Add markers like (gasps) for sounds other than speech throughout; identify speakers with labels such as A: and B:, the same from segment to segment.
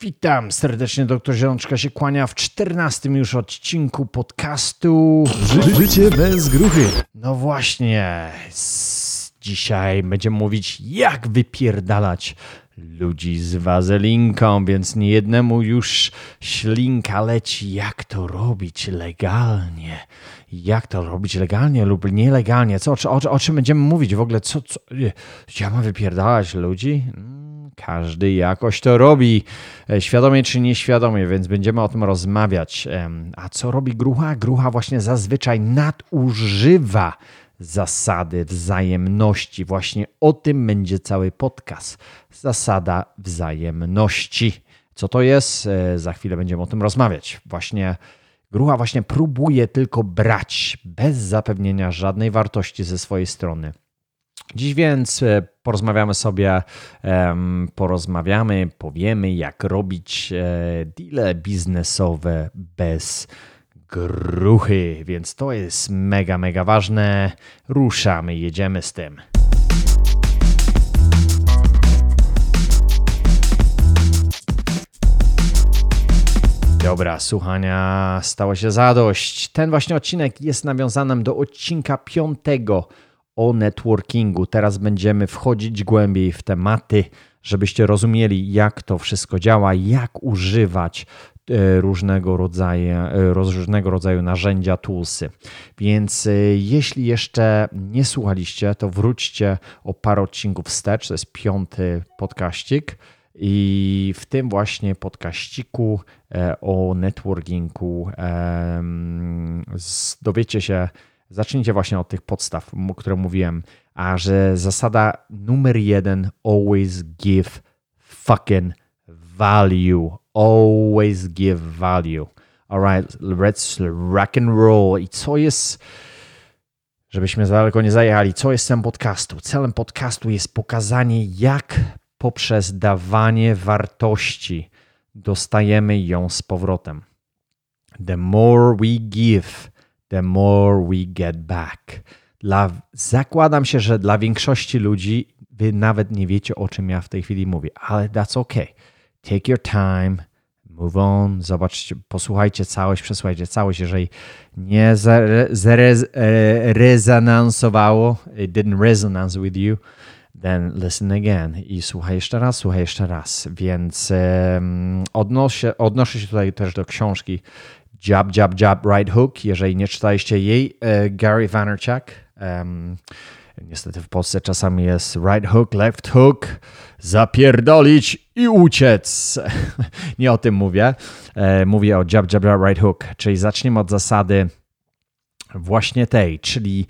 A: Witam serdecznie, doktor Zielączka się kłania w czternastym już odcinku podcastu
B: Ży Życie bez gruchy.
A: No właśnie, dzisiaj będziemy mówić jak wypierdalać ludzi z wazelinką, więc niejednemu już ślinka leci, jak to robić legalnie. Jak to robić legalnie lub nielegalnie? Co, o, o, o czym będziemy mówić w ogóle? Co, co, ja mam wypierdalać ludzi? Każdy jakoś to robi, e, świadomie czy nieświadomie, więc będziemy o tym rozmawiać. A co robi grucha? Grucha właśnie zazwyczaj nadużywa zasady wzajemności. Właśnie o tym będzie cały podcast. Zasada wzajemności. Co to jest? E, Za chwilę będziemy o tym rozmawiać. Właśnie grucha właśnie próbuje tylko brać bez zapewnienia żadnej wartości ze swojej strony. Dziś więc e, porozmawiamy sobie, porozmawiamy, powiemy, jak robić e, deale biznesowe bez gruchy. Więc to jest mega, mega ważne. Ruszamy, jedziemy z tym. Dobra, słuchania stało się zadość. Ten właśnie odcinek jest nawiązanym do odcinka piątego o networkingu. Teraz będziemy wchodzić głębiej w tematy, żebyście rozumieli, jak to wszystko działa, jak używać e, różnego rodzaju, e, różnego rodzaju narzędzia, toolsy. Więc e, jeśli jeszcze nie słuchaliście, to wróćcie o parę odcinków wstecz. To jest piąty podkaścik. I w tym właśnie podkaściku o networkingu dowiecie się, zacznijcie właśnie od tych podstaw, m- które mówiłem, a że zasada numer jeden, always give fucking value. Always give value. Alright, let's rock and roll. I co jest żebyśmy za daleko nie zajechali, co jest celem podcastu? Celem podcastu jest pokazanie, jak poprzez dawanie wartości dostajemy ją z powrotem. The more we give, the more we get back. Dla, zakładam się, że dla większości ludzi wy nawet nie wiecie, o czym ja w tej chwili mówię, ale that's okay. Take your time, move on, zobaczcie, posłuchajcie całość, przesłuchajcie całość. Jeżeli nie zarez- e, it didn't resonance with you, then listen again i słuchaj jeszcze raz, słuchaj jeszcze raz. Więc em, odnoszę, odnoszę się tutaj też do książki Jab, Jab, Jab, Right Hook. Jeżeli nie czytaliście jej, e, Gary Vaynerchuk. em, niestety w Polsce czasami jest right hook, left hook, zapierdolić i uciec. (laughs) nie o tym mówię. E, mówię o jab, jab, jab, right hook. Czyli zaczniemy od zasady właśnie tej, czyli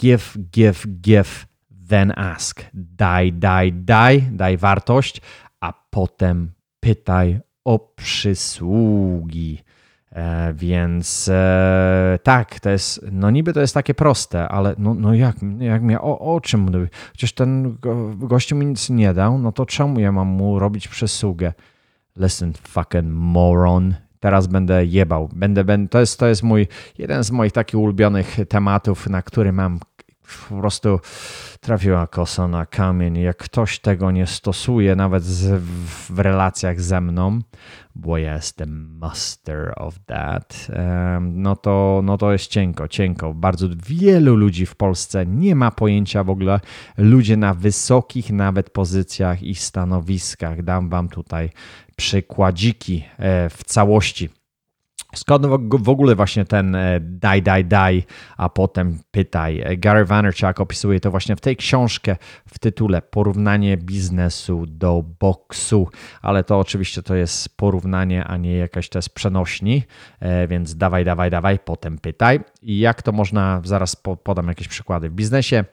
A: give, give, give, then ask. Daj, daj, daj, daj wartość, a potem pytaj o przysługi. E, więc e, tak, to jest, no niby to jest takie proste, ale no, no jak, jak mnie, o, o czym mówię? Przecież ten go, gościu mi nic nie dał, no to czemu ja mam mu robić przysługę? Listen, fucking moron. Teraz będę jebał. Będę, będę, to, jest, to jest mój, jeden z moich takich ulubionych tematów, na który mam po prostu trafiła kosa na kamień. Jak ktoś tego nie stosuje, nawet z, w, relacjach ze mną, bo ja jestem master of that, no to, no to jest cienko, cienko. Bardzo wielu ludzi w Polsce nie ma pojęcia w ogóle. Ludzie na wysokich nawet pozycjach i stanowiskach. Dam wam tutaj przykładziki e, w całości. Skąd w- ogóle właśnie ten e, daj, daj, daj, a potem pytaj. E, Gary Vaynerchuk opisuje to właśnie w tej książce w tytule Porównanie biznesu do boksu, ale to oczywiście to jest porównanie, a nie jakaś to jest przenośni, e, więc dawaj, dawaj, dawaj, potem pytaj. I jak to można, zaraz po- podam jakieś przykłady. W biznesie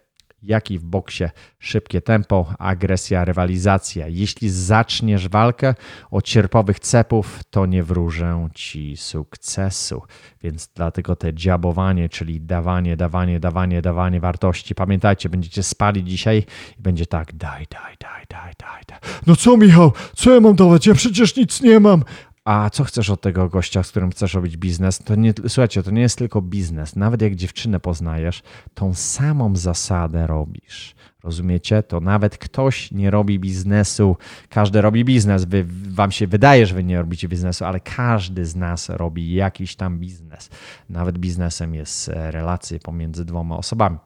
A: jak i w boksie szybkie tempo, agresja, rywalizacja. Jeśli zaczniesz walkę od cierpowych cepów, to nie wróżę ci sukcesu. Więc dlatego te dziabowanie, czyli dawanie, dawanie, dawanie, dawanie wartości. Pamiętajcie, będziecie spali dzisiaj i będzie tak daj, daj, daj, daj, daj, daj.
B: No co Michał, co ja mam dawać? Ja przecież nic nie mam.
A: A co chcesz od tego gościa, z którym chcesz robić biznes? To nie, słuchajcie, to nie jest tylko biznes. Nawet jak dziewczynę poznajesz, tą samą zasadę robisz. Rozumiecie? To nawet ktoś nie robi biznesu, każdy robi biznes. Wy, wam się wydaje, że wy nie robicie biznesu, ale każdy z nas robi jakiś tam biznes. Nawet biznesem jest relacje pomiędzy dwoma osobami.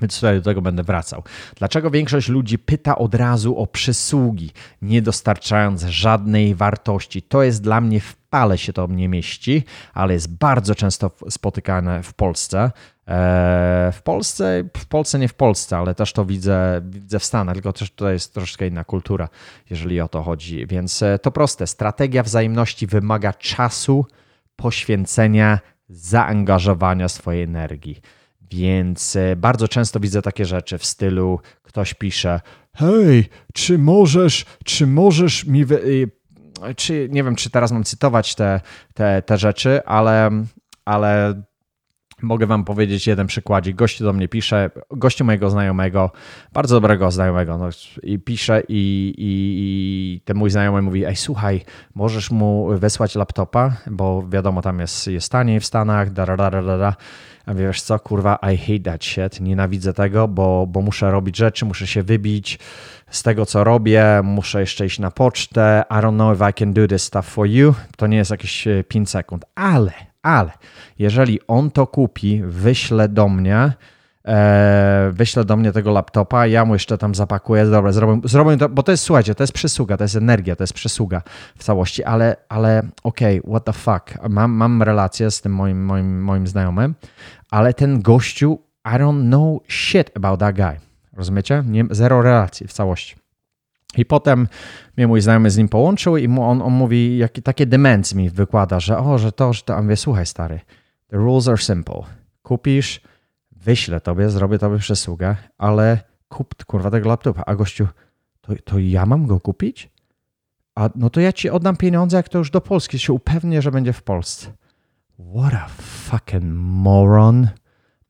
A: Więc tutaj do tego będę wracał. Dlaczego większość ludzi pyta od razu o przysługi, nie dostarczając żadnej wartości? To jest dla mnie w pale się to nie mieści, ale jest bardzo często spotykane w Polsce. E, w Polsce, w Polsce nie w Polsce, ale też to widzę, widzę w Stanach, tylko też tutaj jest troszeczkę inna kultura, jeżeli o to chodzi. Więc e, to proste. Strategia wzajemności wymaga czasu, poświęcenia, zaangażowania swojej energii. Więc e, bardzo często widzę takie rzeczy w stylu ktoś pisze:
B: Hej, czy możesz, czy możesz mi.
A: Czy nie wiem, czy teraz mam cytować te, te, te rzeczy, ale, ale mogę wam powiedzieć jeden przykładzik. Gościu do mnie pisze, gościu mojego znajomego, bardzo dobrego znajomego, no, i pisze i, i, i ten mój znajomy mówi, ej słuchaj, możesz mu wysłać laptopa, bo wiadomo, tam jest, jest taniej w Stanach, da, da, da, da, da. A wiesz co, kurwa, I hate that shit, nienawidzę tego, bo, bo muszę robić rzeczy, muszę się wybić z tego, co robię, muszę jeszcze iść na pocztę, I don't know if I can do this stuff for you, to nie jest jakieś 5 e, sekund, ale, ale, jeżeli on to kupi, wyśle do mnie, e, wyśle do mnie tego laptopa, ja mu jeszcze tam zapakuję, dobra, zrobię, zrobię to, bo to jest, słuchajcie, to jest przysługa, to jest energia, to jest przysługa w całości, ale, ale okej, okay, what the fuck, mam, mam relację z tym moim, moim, moim znajomym, ale ten gościu, I don't know shit about that guy. Rozumiecie? Nie, zero relacji w całości. I potem mnie mój znajomy z nim połączył i mu on, on mówi, takie demencje mi wykłada, że o, że to, że to. A mówię, słuchaj stary, the rules are simple. Kupisz, wyślę tobie, zrobię tobie przysługę, ale kup kurwa tego laptopa. A gościu, to, to ja mam go kupić? A no to ja ci oddam pieniądze, jak to już do Polski się upewnię, że będzie w Polsce. What a fucking moron.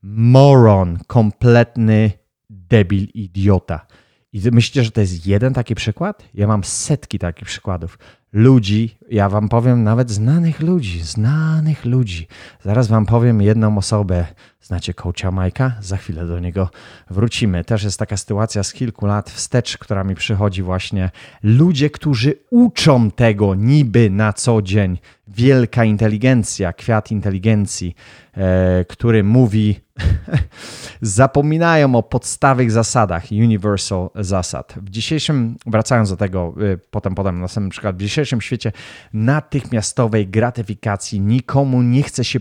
A: Moron. Kompletny debil, idiota. I myślicie, że to jest jeden taki przykład? Ja mam setki takich przykładów. Ludzi, ja wam powiem nawet znanych ludzi, znanych ludzi. Zaraz wam powiem jedną osobę. Znacie coacha Majka? Za chwilę do niego wrócimy. Też jest taka sytuacja z kilku lat wstecz, która mi przychodzi właśnie. Ludzie, którzy uczą tego niby na co dzień. Wielka inteligencja, kwiat inteligencji, e, który mówi (laughs) zapominają o podstawowych zasadach, universal zasad. W dzisiejszym, wracając do tego, y, potem potem na samym przykład, w dzisiejszym świecie natychmiastowej gratyfikacji nikomu nie chce się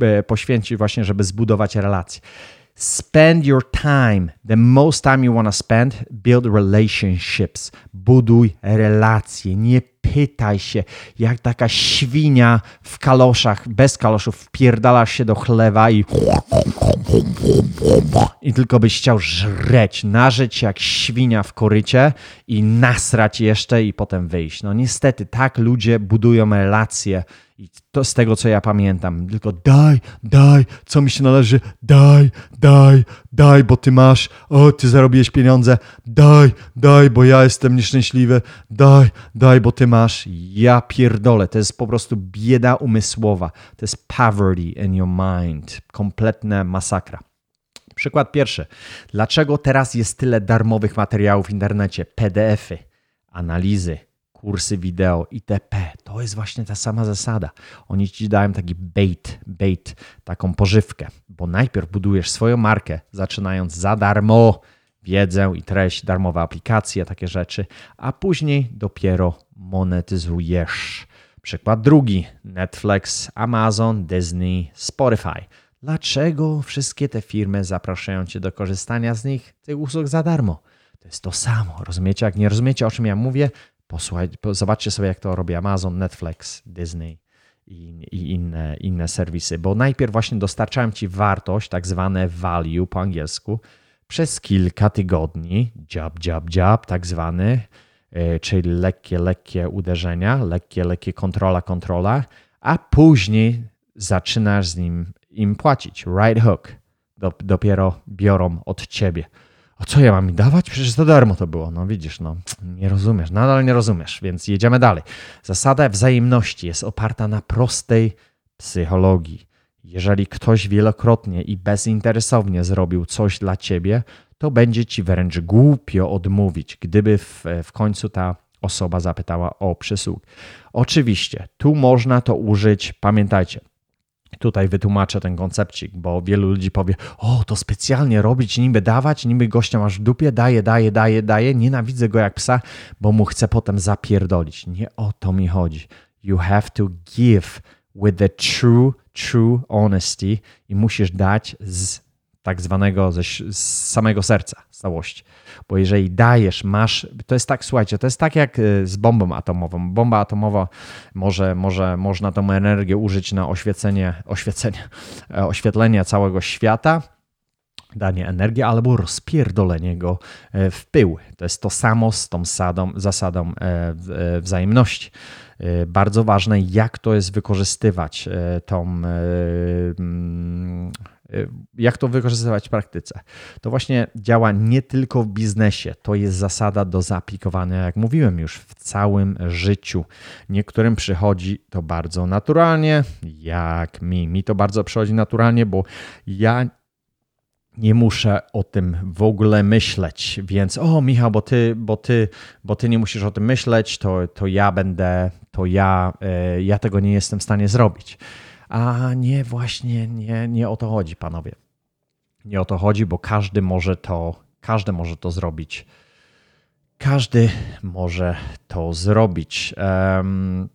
A: e, poświęcić właśnie, żeby zbudować relacje. Spend your time, the most time you want to spend, build relationships. Buduj relacje. Nie pytaj się, jak taka świnia w kaloszach, bez kaloszów, wpierdalasz się do chlewa i i tylko byś chciał żreć, nażyć jak świnia w korycie i nasrać jeszcze i potem wyjść. No niestety tak ludzie budują relacje i to z tego, co ja pamiętam. Tylko daj, daj, co mi się należy, daj, daj, daj, bo ty masz, o, ty zarobiłeś pieniądze, daj, daj, bo ja jestem nieszczęśliwy, daj, daj, bo ty masz. Ja pierdolę, to jest po prostu bieda umysłowa. To jest poverty in your mind. Kompletna masakra. Przykład pierwszy. Dlaczego teraz jest tyle darmowych materiałów w internecie? PDFy, analizy, kursy wideo itp. To jest właśnie ta sama zasada. Oni ci dają taki bait, bait, taką pożywkę, bo najpierw budujesz swoją markę, zaczynając za darmo wiedzę i treść, darmowe aplikacje, takie rzeczy, a później dopiero monetyzujesz. Przykład drugi: Netflix, Amazon, Disney, Spotify. Dlaczego wszystkie te firmy zapraszają cię do korzystania z nich, tych usług za darmo? To jest to samo. Rozumiecie? Jak nie rozumiecie, o czym ja mówię, posłuchaj, zobaczcie sobie, jak to robi Amazon, Netflix, Disney i, i, inne, inne serwisy, bo najpierw właśnie dostarczają ci wartość, tak zwane value po angielsku, przez kilka tygodni, jab, jab, jab, tak zwany, e, czyli lekkie, lekkie uderzenia, lekkie, lekkie kontrola, kontrola, a później zaczynasz z nim im płacić. Right hook. Dopiero biorą od ciebie co ja mam mi dawać? Przecież za darmo to było. No widzisz, no nie rozumiesz, nadal nie rozumiesz, więc jedziemy dalej. Zasada wzajemności jest oparta na prostej psychologii. Jeżeli ktoś wielokrotnie i bezinteresownie zrobił coś dla ciebie, to będzie ci wręcz głupio odmówić, gdyby w, w końcu ta osoba zapytała o przysług. Oczywiście, tu można to użyć, pamiętajcie, tutaj wytłumaczę ten koncepcik, bo wielu ludzi powie: O, to specjalnie robić, niby dawać, niby gościa masz w dupie, daje, daje, daje, daje, nienawidzę go jak psa, bo mu chcę potem zapierdolić. Nie o to mi chodzi. You have to give with the true, true honesty i musisz dać z tak zwanego ze, z samego serca, z całości. Bo jeżeli dajesz, masz, to jest tak, słuchajcie, to jest tak jak y, z bombą atomową. Bomba atomowa może, może można tą energię użyć na oświecenie, oświecenie, e, oświetlenie całego świata, danie energii albo rozpierdolenie go e, w pył. To jest to samo z tą sadą, zasadą e, wzajemności. Bardzo ważne, jak to jest wykorzystywać tą mm, Y, jak to wykorzystywać w praktyce? To właśnie działa nie tylko w biznesie, to jest zasada do zaaplikowania, jak mówiłem już, w całym życiu. Niektórym przychodzi to bardzo naturalnie, jak mi. Mi to bardzo przychodzi naturalnie, bo ja nie muszę o tym w ogóle myśleć, więc o Michał, bo ty, bo ty, bo ty nie musisz o tym myśleć, to, to ja będę, to ja, y, ja tego nie jestem w stanie zrobić. A nie, właśnie nie, nie o to chodzi, panowie. Nie o to chodzi, bo każdy może to, każdy może to zrobić. Każdy może to zrobić. Um,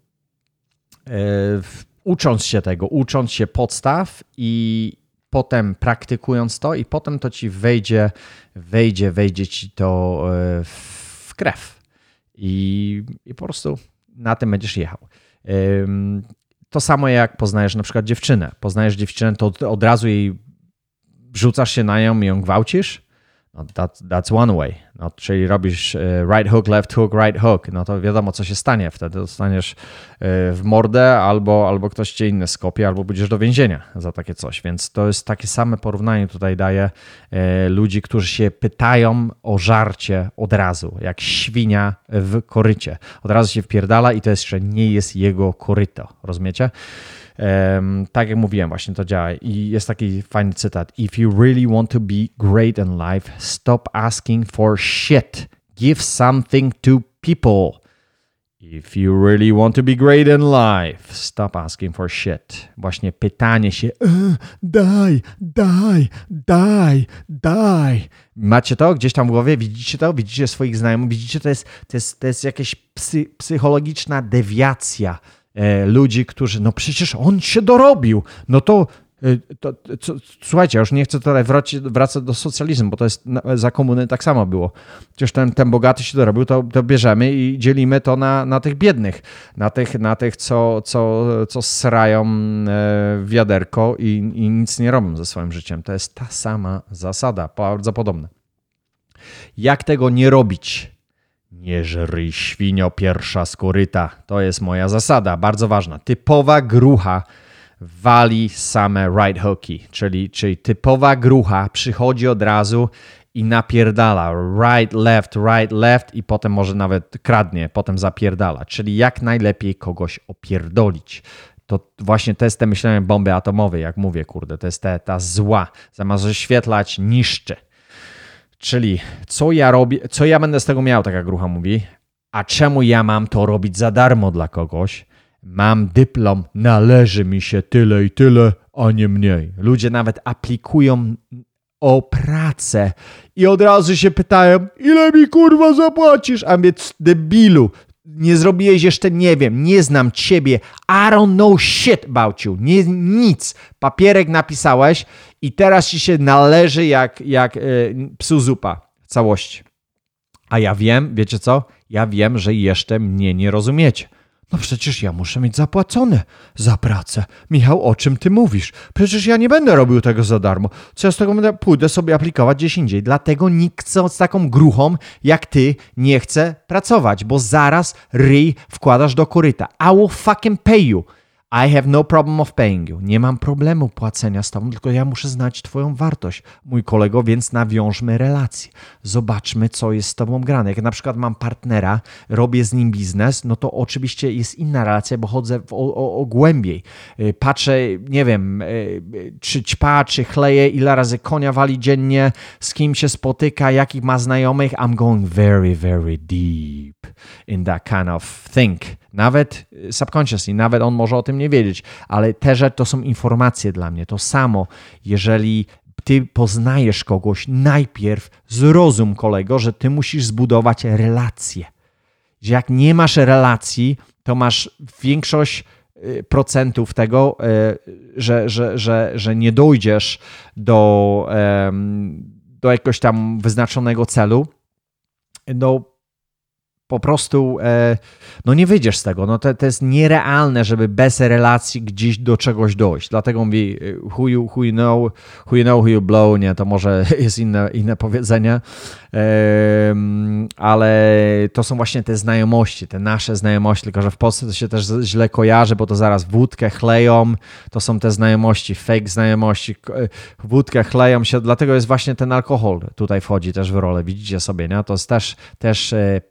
A: ucząc się tego, ucząc się podstaw i potem praktykując to, i potem to ci wejdzie, wejdzie, wejdzie ci to e, w krew. I, i po prostu na tym będziesz jechał. To samo jak poznajesz na przykład dziewczynę. Poznajesz dziewczynę, to od razu jej rzucasz się na nią i ją gwałcisz? No that, that's one way. No, czyli robisz e, right hook, left hook, right hook. No to wiadomo, co się stanie. Wtedy dostaniesz e, w mordę albo, albo ktoś cię inny skopie, albo pójdziesz do więzienia za takie coś. Więc to jest takie same porównanie tutaj daje e, ludzi, którzy się pytają o żarcie od razu, jak świnia w korycie. Od razu się wpierdala i to jeszcze nie jest jego koryto. Rozumiecie? Tak jak mówiłem, właśnie to działa. I jest taki fajny cytat. If you really want to be great in life, stop asking for shit. Give something to people. If you really want to be great in life, stop asking for shit. Właśnie pytanie się, daj, daj, daj, daj. Macie to gdzieś tam w głowie? Widzicie to? Widzicie swoich znajomych? Widzicie, to jest, to jest, to jest jakaś psy, psychologiczna dewiacja ludzi, którzy, no przecież on się dorobił, no to e, to, co, słuchajcie, już nie chcę tutaj wracać, wracać do socjalizmu, bo to jest za komuny tak samo było. Przecież ten, ten bogaty się dorobił, to, to bierzemy i dzielimy to na, na tych biednych, na tych, na tych co, co, co srają w wiaderko i, i nic nie robią ze swoim życiem. To jest ta sama zasada, bardzo podobna. Jak tego nie robić? Nie żryj świnio pierwsza skoryta. To jest moja zasada, bardzo ważna. Typowa grucha wali same right hooki, czyli, czyli typowa grucha przychodzi od razu i napierdala right, left, right, left i potem może nawet kradnie, potem zapierdala. Czyli jak najlepiej kogoś opierdolić. To właśnie to jest te myślenie bomby atomowej, jak mówię, kurde, to jest te, ta zła. Zamiast oświetlać, niszczy. Czyli co ja robię, co ja będę z tego miał, taka grucha mówi, a czemu ja mam to robić za darmo dla kogoś? Mam dyplom, należy mi się tyle i tyle, a nie mniej. Ludzie nawet aplikują o pracę i od razu się pytają, ile mi kurwa zapłacisz? A więc debilu, nie zrobiłeś jeszcze, nie wiem, nie znam ciebie, I don't know shit about you, nie, nic. Papierek napisałeś i teraz ci się należy jak, jak y, psu zupa w całości. A ja wiem, wiecie co? Ja wiem, że jeszcze mnie nie rozumiecie. No przecież ja muszę mieć zapłacone za pracę. Michał, o czym ty mówisz? Przecież ja nie będę robił tego za darmo. Co ja z tego będę? Pójdę sobie aplikować gdzieś indziej. Dlatego nikt z taką gruchą jak ty nie chce pracować, bo zaraz ryj wkładasz do koryta. I will fucking pay you. I have no problem of paying you. Nie mam problemu płacenia z tobą, tylko ja muszę znać twoją wartość, mój kolego, więc nawiążmy relacje. Zobaczmy, co jest z tobą grane. Jak na przykład mam partnera, robię z nim biznes, no to oczywiście jest inna relacja, bo chodzę w, o, o, o głębiej. Y, patrzę, nie wiem, y, czy ćpa, czy chleje, ile razy konia wali dziennie, z kim się spotyka, jakich ma znajomych. I'm going very, very deep in that kind of thing. Nawet y, subconsciously, nawet on może o tym nie wiedzieć, ale te rzeczy to są informacje dla mnie. To samo, jeżeli ty poznajesz kogoś, najpierw zrozum kolego, że ty musisz zbudować relacje. Że jak nie masz relacji, to masz większość y, procentów tego, y, że, że, że, że nie dojdziesz do, do jakiegoś tam wyznaczonego celu. No, po prostu e, no nie wyjdziesz z tego. No to, to jest nierealne, żeby bez relacji gdzieś do czegoś dojść. Dlatego mówi who you, who you know, who you know, who you blow, nie, to może (laughs) jest inne, inne powiedzenie, ale to są właśnie te znajomości, te nasze znajomości, tylko że w Polsce to się też źle kojarzy, bo to zaraz wódkę chleją, to są te znajomości, fake znajomości, wódkę chleją się, dlatego jest właśnie ten alkohol tutaj wchodzi też w rolę, widzicie sobie, nie? to jest też, też e, e,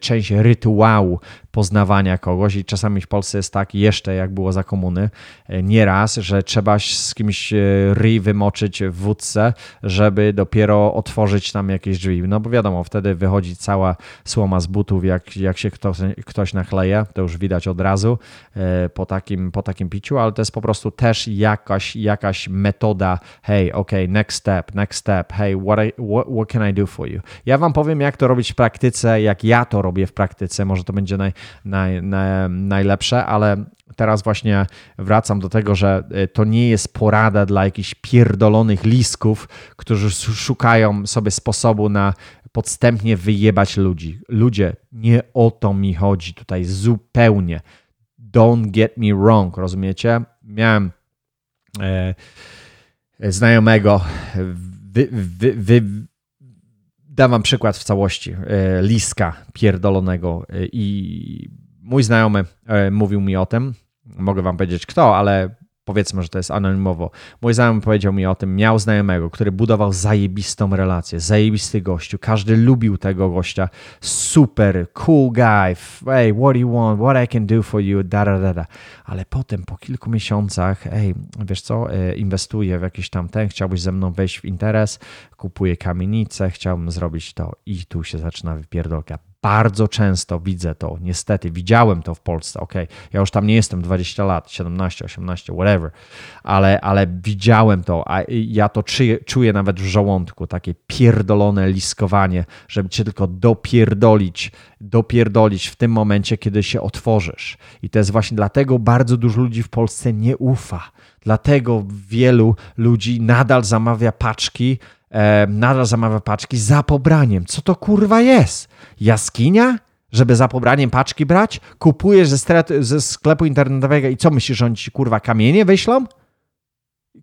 A: część rytuału poznawania kogoś i czasami w Polsce jest tak jeszcze, jak było za komuny, e, nieraz, że trzeba z kimś ryj wymoczyć w wódce, żeby dopiero otworzyć tam jakieś drzwi. No bo wiadomo, wtedy wychodzi cała słoma z butów, jak, jak się ktoś, ktoś nachleje, to już widać od razu e, po takim, po takim piciu, ale to jest po prostu też jakaś, jakaś metoda, hey, ok, next step, next step, hey, what, I, what, what can I do for you? Ja wam powiem, jak to robić w praktyce, jak ja to robię w praktyce, może to będzie naj, naj, naj, najlepsze, ale teraz właśnie wracam do tego, że e, to nie jest porada dla jakichś pierdolonych lisków, którzy szukają sobie sposobu na podstępnie wyjebać ludzi. Ludzie, nie o to mi chodzi tutaj zupełnie. Don't get me wrong, rozumiecie? Miałem e, znajomego, wy, wy, wy, dam wam przykład w całości, e, liska pierdolonego e, i mój znajomy e, mówił mi o tym, mogę wam powiedzieć kto, ale powiedzmy, że to jest anonimowo. Mój znajomy powiedział mi o tym, miał znajomego, który budował zajebistą relację, zajebisty gościu, każdy lubił tego gościa, super, cool guy, hey, what do you want, what I can do for you, da, da, da, da. Ale potem po kilku miesiącach, hey, wiesz co, e, inwestuję w jakiś tam ten, chciałbyś ze mną wejść w interes, kupuję kamienicę, chciałbym zrobić to i tu się zaczyna wypierdolka bardzo często widzę to, niestety, widziałem to w Polsce. Ok, ja już tam nie jestem 20 lat, 17, 18, whatever, ale, ale widziałem to, a ja to czuję, czuję nawet w żołądku, takie pierdolone liskowanie, żeby cię tylko dopierdolić, dopierdolić w tym momencie, kiedy się otworzysz. I to jest właśnie dlatego bardzo dużo ludzi w Polsce nie ufa. Dlatego wielu ludzi nadal zamawia paczki e, nadal zamawia paczki za pobraniem. Co to kurwa jest? Jaskinia? Żeby za pobraniem paczki brać? Kupujesz ze, stret, ze sklepu internetowego i co myślisz, że oni ci kurwa kamienie wyślą?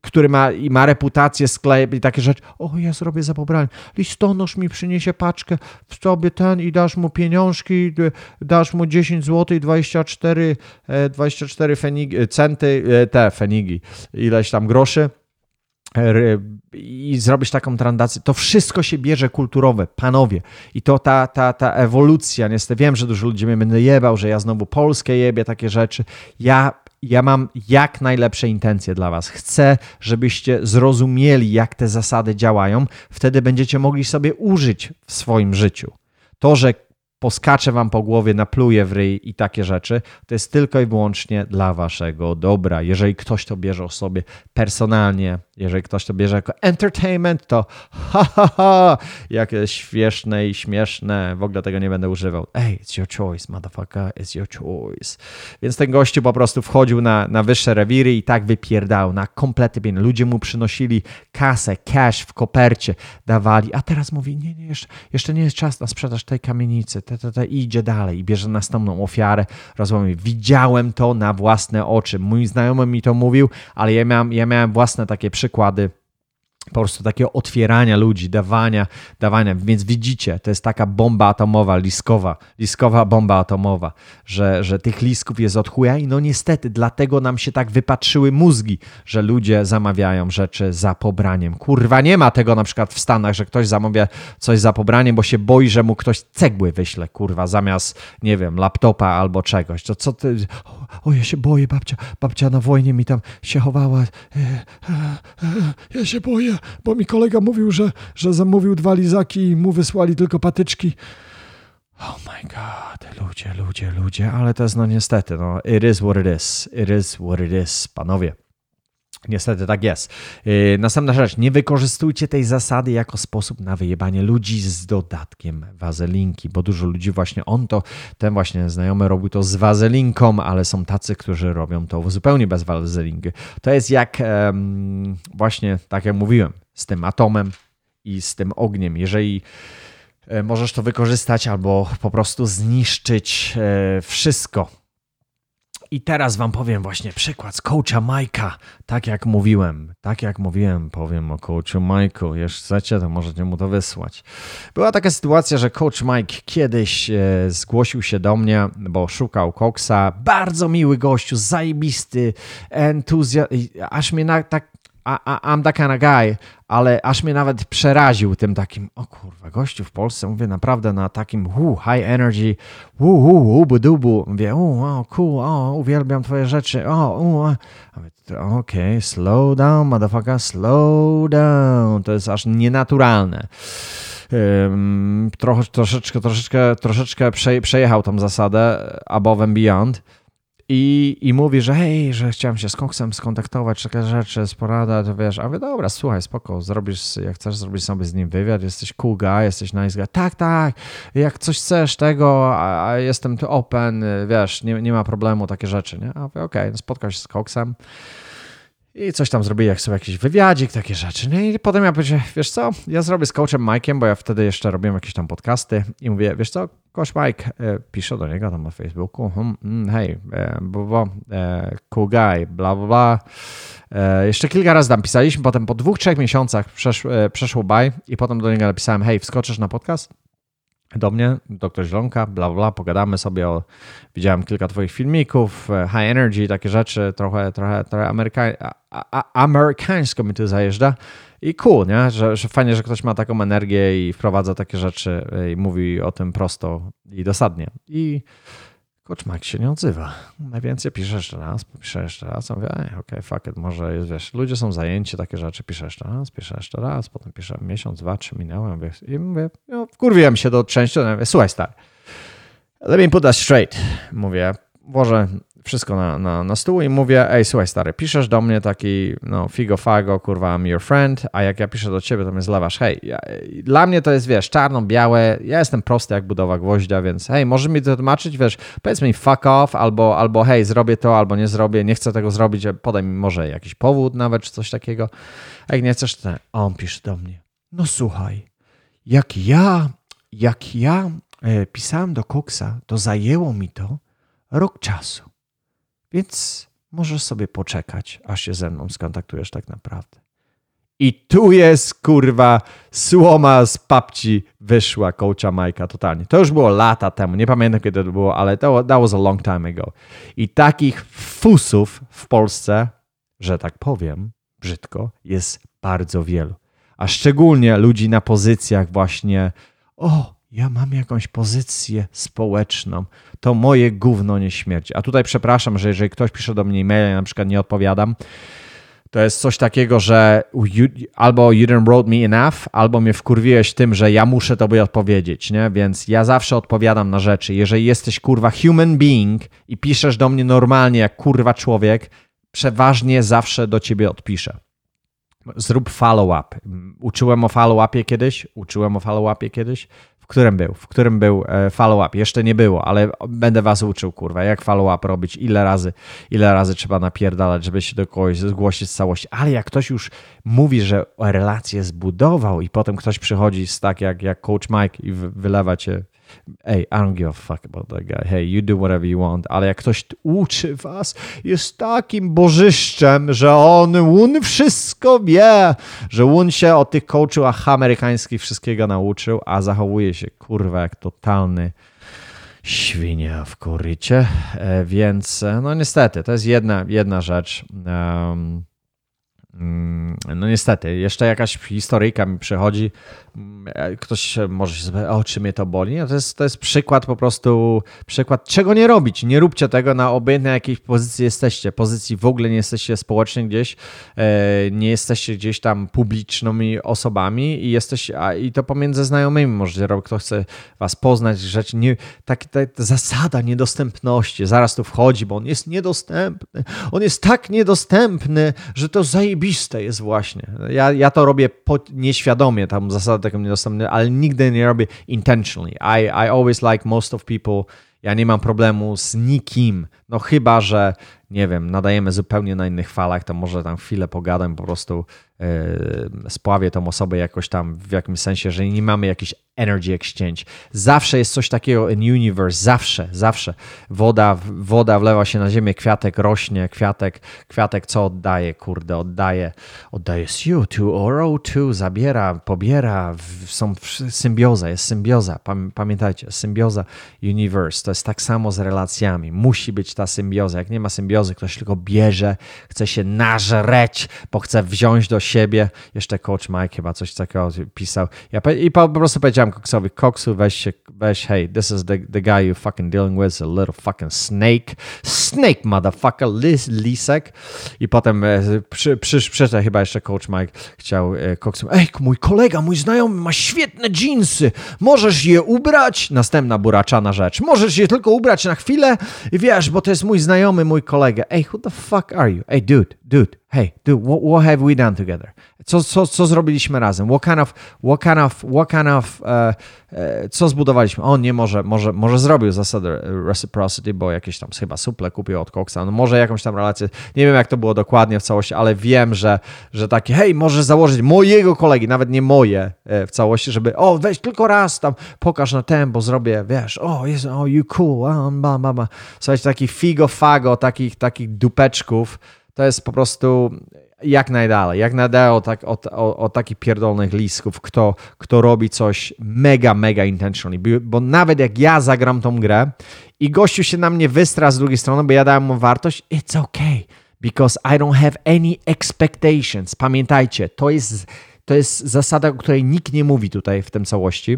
A: który ma, i ma reputację sklep i takie rzeczy. O, ja zrobię za pobraniem. Listonosz mi przyniesie paczkę w sobie ten i dasz mu pieniążki, dasz mu 10 zł i 24, 24 fenigi, centy, e, te fenigi, ileś tam groszy i zrobisz taką transakcję, to wszystko się bierze kulturowe, panowie. I to ta, ta, ta ewolucja, niestety wiem, że dużo ludzi mnie będę jebał, że ja znowu Polskę jebie, takie rzeczy. Ja, ja mam jak najlepsze intencje dla was. Chcę, żebyście zrozumieli, jak te zasady działają. Wtedy będziecie mogli sobie użyć w swoim życiu. To, że poskacze wam po głowie, napluje w ryj i takie rzeczy, to jest tylko i wyłącznie dla waszego dobra. Jeżeli ktoś to bierze o sobie personalnie, jeżeli ktoś to bierze jako entertainment, to ha, ha, ha, jakie śmieszne i śmieszne, w ogóle tego nie będę używał. Ej, it's your choice, motherfucker, it's your choice. Więc ten gościu po prostu wchodził na, na wyższe rewiry i tak wypierdał na komplety pieniądze. Ludzie mu przynosili kasę, cash w kopercie, dawali, a teraz mówi, nie, nie, jeszcze, jeszcze nie jest czas na sprzedaż tej kamienicy, te, te, te, i idzie dalej i bierze następną ofiarę. Rozumiem, widziałem to na własne oczy. Mój znajomy mi to mówił, ale ja miałem, ja miałem własne takie przykłady przykłady po prostu takiego otwierania ludzi, dawania, dawania. Więc widzicie, to jest taka bomba atomowa, liskowa, liskowa bomba atomowa, że, że tych lisków jest od chuja i no niestety dlatego nam się tak wypatrzyły mózgi, że ludzie zamawiają rzeczy za pobraniem. Kurwa, nie ma tego na przykład w Stanach, że ktoś zamawia coś za pobraniem, bo się boi, że mu ktoś cegły wyśle, kurwa, zamiast, nie wiem, laptopa albo czegoś. To co ty... O, ja się boję, babcia, babcia na wojnie mi tam się chowała. E, e,
B: e, ja się boję, bo mi kolega mówił, że, że zamówił dwa lizaki i mu wysłali tylko patyczki.
A: Oh my god, ludzie, ludzie, ludzie, ale to jest no niestety, no it is what it is, it is what it is, panowie. Niestety tak jest. Yy, następna rzecz. Nie wykorzystujcie tej zasady jako sposób na wyjebanie ludzi z dodatkiem wazelinki, bo dużo ludzi właśnie on to, ten właśnie znajomy robił to z wazelinką, ale są tacy, którzy robią to zupełnie bez wazelinki. To jest jak właśnie, tak jak mówiłem, z tym atomem i z tym ogniem. Jeżeli e, możesz to wykorzystać albo po prostu zniszczyć e, wszystko, i teraz wam powiem właśnie przykład z coacha Majka. Tak jak mówiłem, tak jak mówiłem, powiem o coachu Majku. Jeśli chcecie, to możecie mu to wysłać. Była taka sytuacja, że coach Mike kiedyś e, zgłosił się do mnie, bo szukał koksa. Bardzo miły gościu, zajebisty, entuzjast, aż mnie na, tak I'm that kind of guy, ale aż mnie nawet przeraził tym takim, o kurwa, gościu w Polsce, mówię naprawdę na takim uu, high energy, uu, ubu dubu, mówię, o, cool, o, uwielbiam twoje rzeczy, o, okej, okay, slow down, motherfucker, slow down, to jest aż nienaturalne. Um, trochę, troszeczkę, troszeczkę, troszeczkę przejechał tą zasadę above and beyond, i, I mówi, że hej, że chciałem się z Koksem skontaktować, takie rzeczy, z porada, to wiesz, a wy dobra, słuchaj, spoko, zrobisz, jak chcesz zrobić sobie z nim wywiad, jesteś cool guy, jesteś nice guy, tak, tak, jak coś chcesz tego, a, a jestem tu open, wiesz, nie, nie ma problemu, takie rzeczy, nie? A okej, okay, spotkał się z Koksem, i coś tam zrobili, jak sobie jakiś wywiadzik, takie rzeczy. No i potem ja powiedziałem, wiesz co, ja zrobię z coachem Mike'iem, bo ja wtedy jeszcze robiłem jakieś tam podcasty i mówię, wiesz co, coach Mike, e, piszę do niego tam na Facebooku, hmm, hmm, hej, e, bo, bo, e, cool guy, bla, bla, bla. Jeszcze kilka razy tam pisaliśmy, potem po dwóch, trzech miesiącach przesz, przeszło by i potem do niego napisałem, hej, wskoczysz na podcast? Do mnie, doktor Zielonka, bla, bla, pogadamy sobie o, widziałem kilka twoich filmików, high energy, takie rzeczy, trochę, trochę, trochę ameryka, a, amerykańsko mi tu zajeżdża i cool, nie? Że, że fajnie, że ktoś ma taką energię i wprowadza takie rzeczy i mówi o tym prosto i dosadnie. I Mike się nie odzywa. Najwięcej pisze jeszcze raz, pisze jeszcze raz. A mówię, okej, okay, fuck it, może jest, wiesz, ludzie są zajęci, takie rzeczy, pisze jeszcze raz, pisze jeszcze raz, potem pisze miesiąc, dwa, trzy minęły. Mówię, I mówię, no, wkurwiłem się do części, mówię, słuchaj stary, let me put that straight. Mówię, włożę wszystko na, na, na stół i mówię, ej, słuchaj stary, piszesz do mnie taki, no, figo fago, kurwa, I'm your friend, a jak ja piszę do ciebie, to mnie zlewasz, hej, ja, dla mnie to jest, wiesz, czarno-białe, ja jestem prosty jak budowa gwoździa, więc hej, możesz mi to tłumaczyć, wiesz, powiedz mi fuck off, albo, albo hej, zrobię to, albo nie zrobię, nie chcę tego zrobić, podaj mi może jakiś powód nawet, czy coś takiego, jak nie chcesz, to a on pisze do mnie, no słuchaj, jak ja, jak ja e, pisałem do Coxa, to zajęło mi to rok czasu. Więc możesz sobie poczekać, aż się ze mną skontaktujesz tak naprawdę. I tu jest, kurwa, słoma z papci wyszła coacha Majka totalnie. To już było lata temu, nie pamiętam kiedy to było, ale to that was a long time ago. I takich fusów w Polsce, że tak powiem, brzydko, jest bardzo wielu. A szczególnie ludzi na pozycjach właśnie, o, ja mam jakąś pozycję społeczną, to moje gówno nie śmierci. A tutaj przepraszam, że jeżeli ktoś pisze do mnie e-mail, ja na przykład nie odpowiadam, to jest coś takiego, że you, albo you didn't wrote me enough, albo mnie wkurwiłeś tym, że ja muszę tobie odpowiedzieć, nie? Więc ja zawsze odpowiadam na rzeczy. Jeżeli jesteś kurwa human being i piszesz do mnie normalnie jak kurwa człowiek, przeważnie zawsze do ciebie odpiszę. Zrób follow-up. Uczyłem o follow-upie kiedyś, uczyłem o follow-upie kiedyś którym był? W którym był e, follow-up? Jeszcze nie było, ale będę was uczył, kurwa, jak follow-up robić, ile razy, ile razy trzeba napierdalać, żeby się do kogoś zgłosić z całości. Ale jak ktoś już mówi, że relację zbudował i potem ktoś przychodzi z tak jak, jak coach Mike i wylewa cię Hey, I don't give a fuck about that guy. Hey, you do whatever you want. Ale jak ktoś uczy was, jest takim bożyszczem, że on, on wszystko wie, że on się o tych coachach amerykańskich wszystkiego nauczył, a zachowuje się, kurwa, jak totalny świnia w korycie. E, więc, e, no niestety, to jest jedna, jedna rzecz. Um, no niestety, jeszcze jakaś historyjka mi przychodzi, E, ktoś może się zapytać, o czy mnie to boli. No to, jest, to jest przykład po prostu, przykład czego nie robić. Nie róbcie tego na obojętnej jakiej pozycji jesteście. Pozycji w ogóle nie jesteście społecznie gdzieś, e, nie jesteście gdzieś tam publicznymi osobami i jesteście, a, i to pomiędzy znajomymi możecie robić. Kto chce was poznać, rzecz, nie, tak, ta, ta zasada niedostępności, zaraz tu wchodzi, bo on jest niedostępny. On jest tak niedostępny, że to zajebiste jest właśnie. Ja, ja to robię nieświadomie, tam zasada taką niedostępny, ale nigdy nie robię intentionally. I, I always like most of people. Ja nie mam problemu z nikim. No chyba, że nie wiem, nadajemy zupełnie na innych falach, to może tam chwilę pogadam, po prostu yy, spławię tą osobę jakoś tam w jakimś sensie, że nie mamy jakiś energy exchange. Zawsze jest coś takiego in universe, zawsze, zawsze. Woda, woda wlewa się na ziemię, kwiatek rośnie, kwiatek, kwiatek co oddaje, kurde, oddaje, oddaje CO2, O2, zabiera, pobiera, są symbioza, jest symbioza, pamiętajcie, symbioza universe, to jest tak samo z relacjami, musi być ta symbioza, jak nie ma symbiozy, ktoś tylko bierze, chce się nażreć, bo chce wziąć do siebie, jeszcze coach Mike chyba coś takiego pisał, ja, i po, prostu powiedziałem Coxowi, Coxu, weź się, weź, hey, this is the, the guy you fucking dealing with, a little fucking snake. Snake, motherfucker, lis, lisek. I potem e, przy, przy, przy, chyba jeszcze coach Mike chciał e, Coxu, ej, mój kolega, mój znajomy ma świetne jeansy, możesz je ubrać? Następna buraczana rzecz. Możesz je tylko ubrać na chwilę i wiesz, bo to jest mój znajomy, mój kolega. Ej, who the fuck are you? Ej, dude, dude, hey, dude, what, what have we done together? Co, co, co zrobiliśmy razem? What kind of, what kind of, what kind of e, e, co zbudowaliśmy? On nie może, może, może zrobił zasadę reciprocity, bo jakieś tam chyba suple kupił od Coxa, no może jakąś tam relację, nie wiem jak to było dokładnie w całości, ale wiem, że, że takie, hej, możesz założyć mojego kolegi, nawet nie moje e, w całości, żeby, o, weź tylko raz tam, pokaż na ten, bo zrobię, wiesz, o, jest, o, you cool, a, ba, ba, ba. Słuchajcie, takich figo fago, takich, takich dupeczków, to jest po prostu jak najdalej, jak najdalej o, tak, o, o, o takich pierdolnych listków, kto, kto robi coś mega, mega intentionally. Bo nawet jak ja zagram tą grę i gościu się na mnie wystra z drugiej strony, bo ja dałem mu wartość, it's okay, because I don't have any expectations. Pamiętajcie, to jest, to jest zasada, o której nikt nie mówi tutaj w tym całości.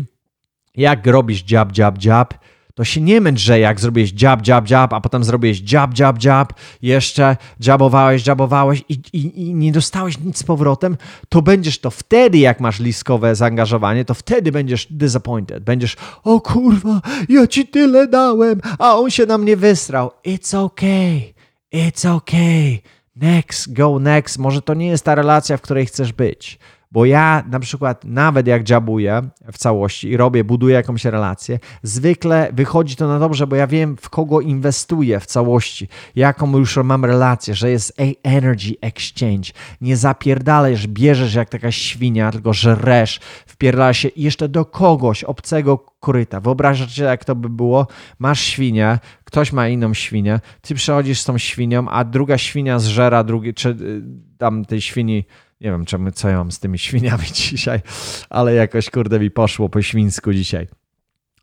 A: Jak robisz jab, jab, jab, to się nie męcz, że jak zrobiłeś jab, jab, jab, a potem zrobiłeś jab, jab, jab, jeszcze jabowałeś, jabowałeś i, i, i, nie dostałeś nic z powrotem, to będziesz to wtedy, jak masz liskowe zaangażowanie, to wtedy będziesz disappointed. Będziesz, o kurwa, ja ci tyle dałem, a on się na mnie wysrał. It's okay, it's okay. Next, go next. Może to nie jest ta relacja, w której chcesz być. Bo ja na przykład nawet jak dziabuję w całości i robię, buduję jakąś relację, zwykle wychodzi to na dobrze, bo ja wiem w kogo inwestuję w całości, jaką już mam relację, że jest energy exchange. Nie zapierdalasz, bierzesz jak taka świnia, tylko żresz, wpierdala się jeszcze do kogoś obcego koryta. Wyobrażacie, jak to by było? Masz świnię, ktoś ma inną świnię, ty przychodzisz z tą świnią, a druga świnia zżera drugi, czy y, tam tej świni nie wiem, czemu, co ja mam z tymi (laughs) świniami dzisiaj, ale jakoś kurde mi poszło po świńsku dzisiaj.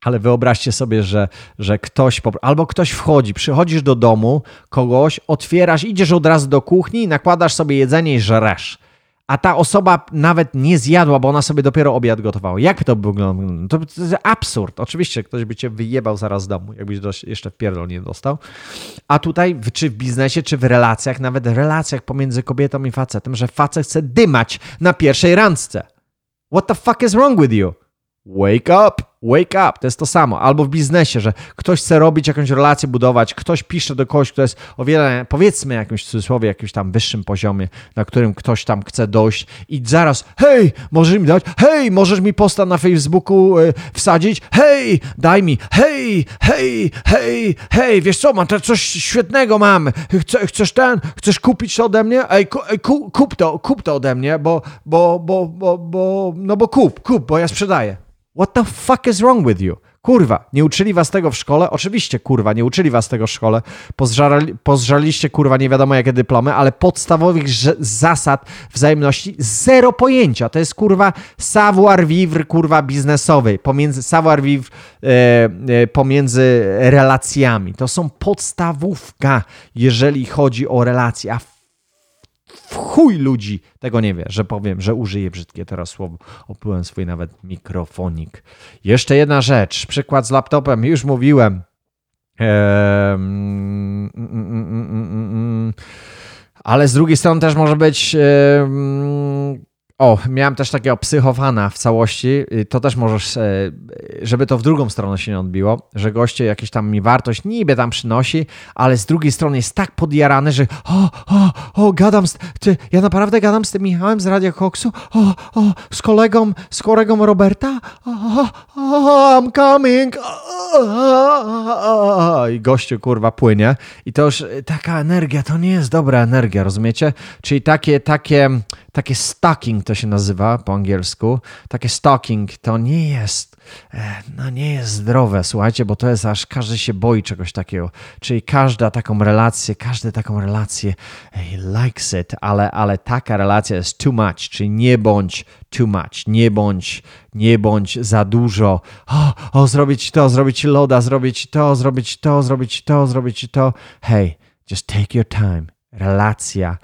A: Ale wyobraźcie sobie, że, że ktoś, albo ktoś wchodzi, przychodzisz do domu kogoś, otwierasz, idziesz od razu do kuchni, nakładasz sobie jedzenie i żresz a ta osoba nawet nie zjadła, bo ona sobie dopiero obiad gotowała. Jak to wygląda? To, to jest absurd. Oczywiście ktoś by cię wyjebał zaraz z domu, jakbyś jeszcze w pierdol nie dostał. A tutaj, czy w biznesie, czy w relacjach, nawet w relacjach pomiędzy kobietą i facetem, że facet chce dymać na pierwszej randce. What the fuck is wrong with you? Wake up! Wake up, to jest to samo. Albo w biznesie, że ktoś chce robić jakąś relację, budować, ktoś pisze do kogoś, kto jest o wiele, powiedzmy jakimś cudzysłowie, jakimś tam wyższym poziomie, na którym ktoś tam chce dojść i zaraz, hej, możesz mi dać, hej, możesz mi posta na Facebooku y, wsadzić, hej, daj mi, hej, hej, hej, hej, wiesz co, mam to coś świetnego mam, Chce, chcesz ten, chcesz kupić to ode mnie? Ej, ku, ej kup, kup to, kup to ode mnie, bo, bo, bo, bo, bo, no bo kup, kup, bo ja sprzedaję. What the fuck is wrong with you? Kurwa, nie uczyli was tego w szkole? Oczywiście, kurwa, nie uczyli was tego w szkole. Pozżarali, pozżarliście, kurwa, nie wiadomo jakie dyplomy, ale podstawowych zasad wzajemności zero pojęcia. To jest, kurwa, savoir vivre, kurwa, biznesowy. Pomiędzy, savoir vivre e, e, pomiędzy relacjami. To są podstawówka, jeżeli chodzi o relacje. A w chuj ludzi tego nie wie, że powiem, że użyję brzydkie teraz słowo. Oplułem swój nawet mikrofonik. Jeszcze jedna rzecz. Przykład z laptopem. Już mówiłem. Eee, ale z drugiej strony też może być o, miałem też takiego psychofana w całości. To też możesz, e, żeby to w drugą stronę się nie odbiło, że goście jakieś tam mi wartość niby tam przynosi, ale z drugiej strony jest tak podjarany, że o, o, o, gadam z, ty, ja naprawdę gadam z tym Michałem z Radio Koksu, o, o, z kolegą, z kolegą Roberta, o, o, I'm coming, i gościu kurwa płynie i to już taka energia, to nie jest dobra energia, rozumiecie? Czyli takie, takie, takie stalking to się nazywa po angielsku. Takie stalking to nie jest, e, no nie jest zdrowe, słuchajcie, bo to jest aż każdy się boi czegoś takiego. Czyli każda taką relację, każdy taką relację he likes it, ale, ale taka relacja jest too much, czyli nie bądź too much, nie bądź, nie bądź za dużo. O, o zrobić to, zrobić loda, zrobić to, zrobić to, zrobić to, zrobić to. Hey, just take your time. Relacja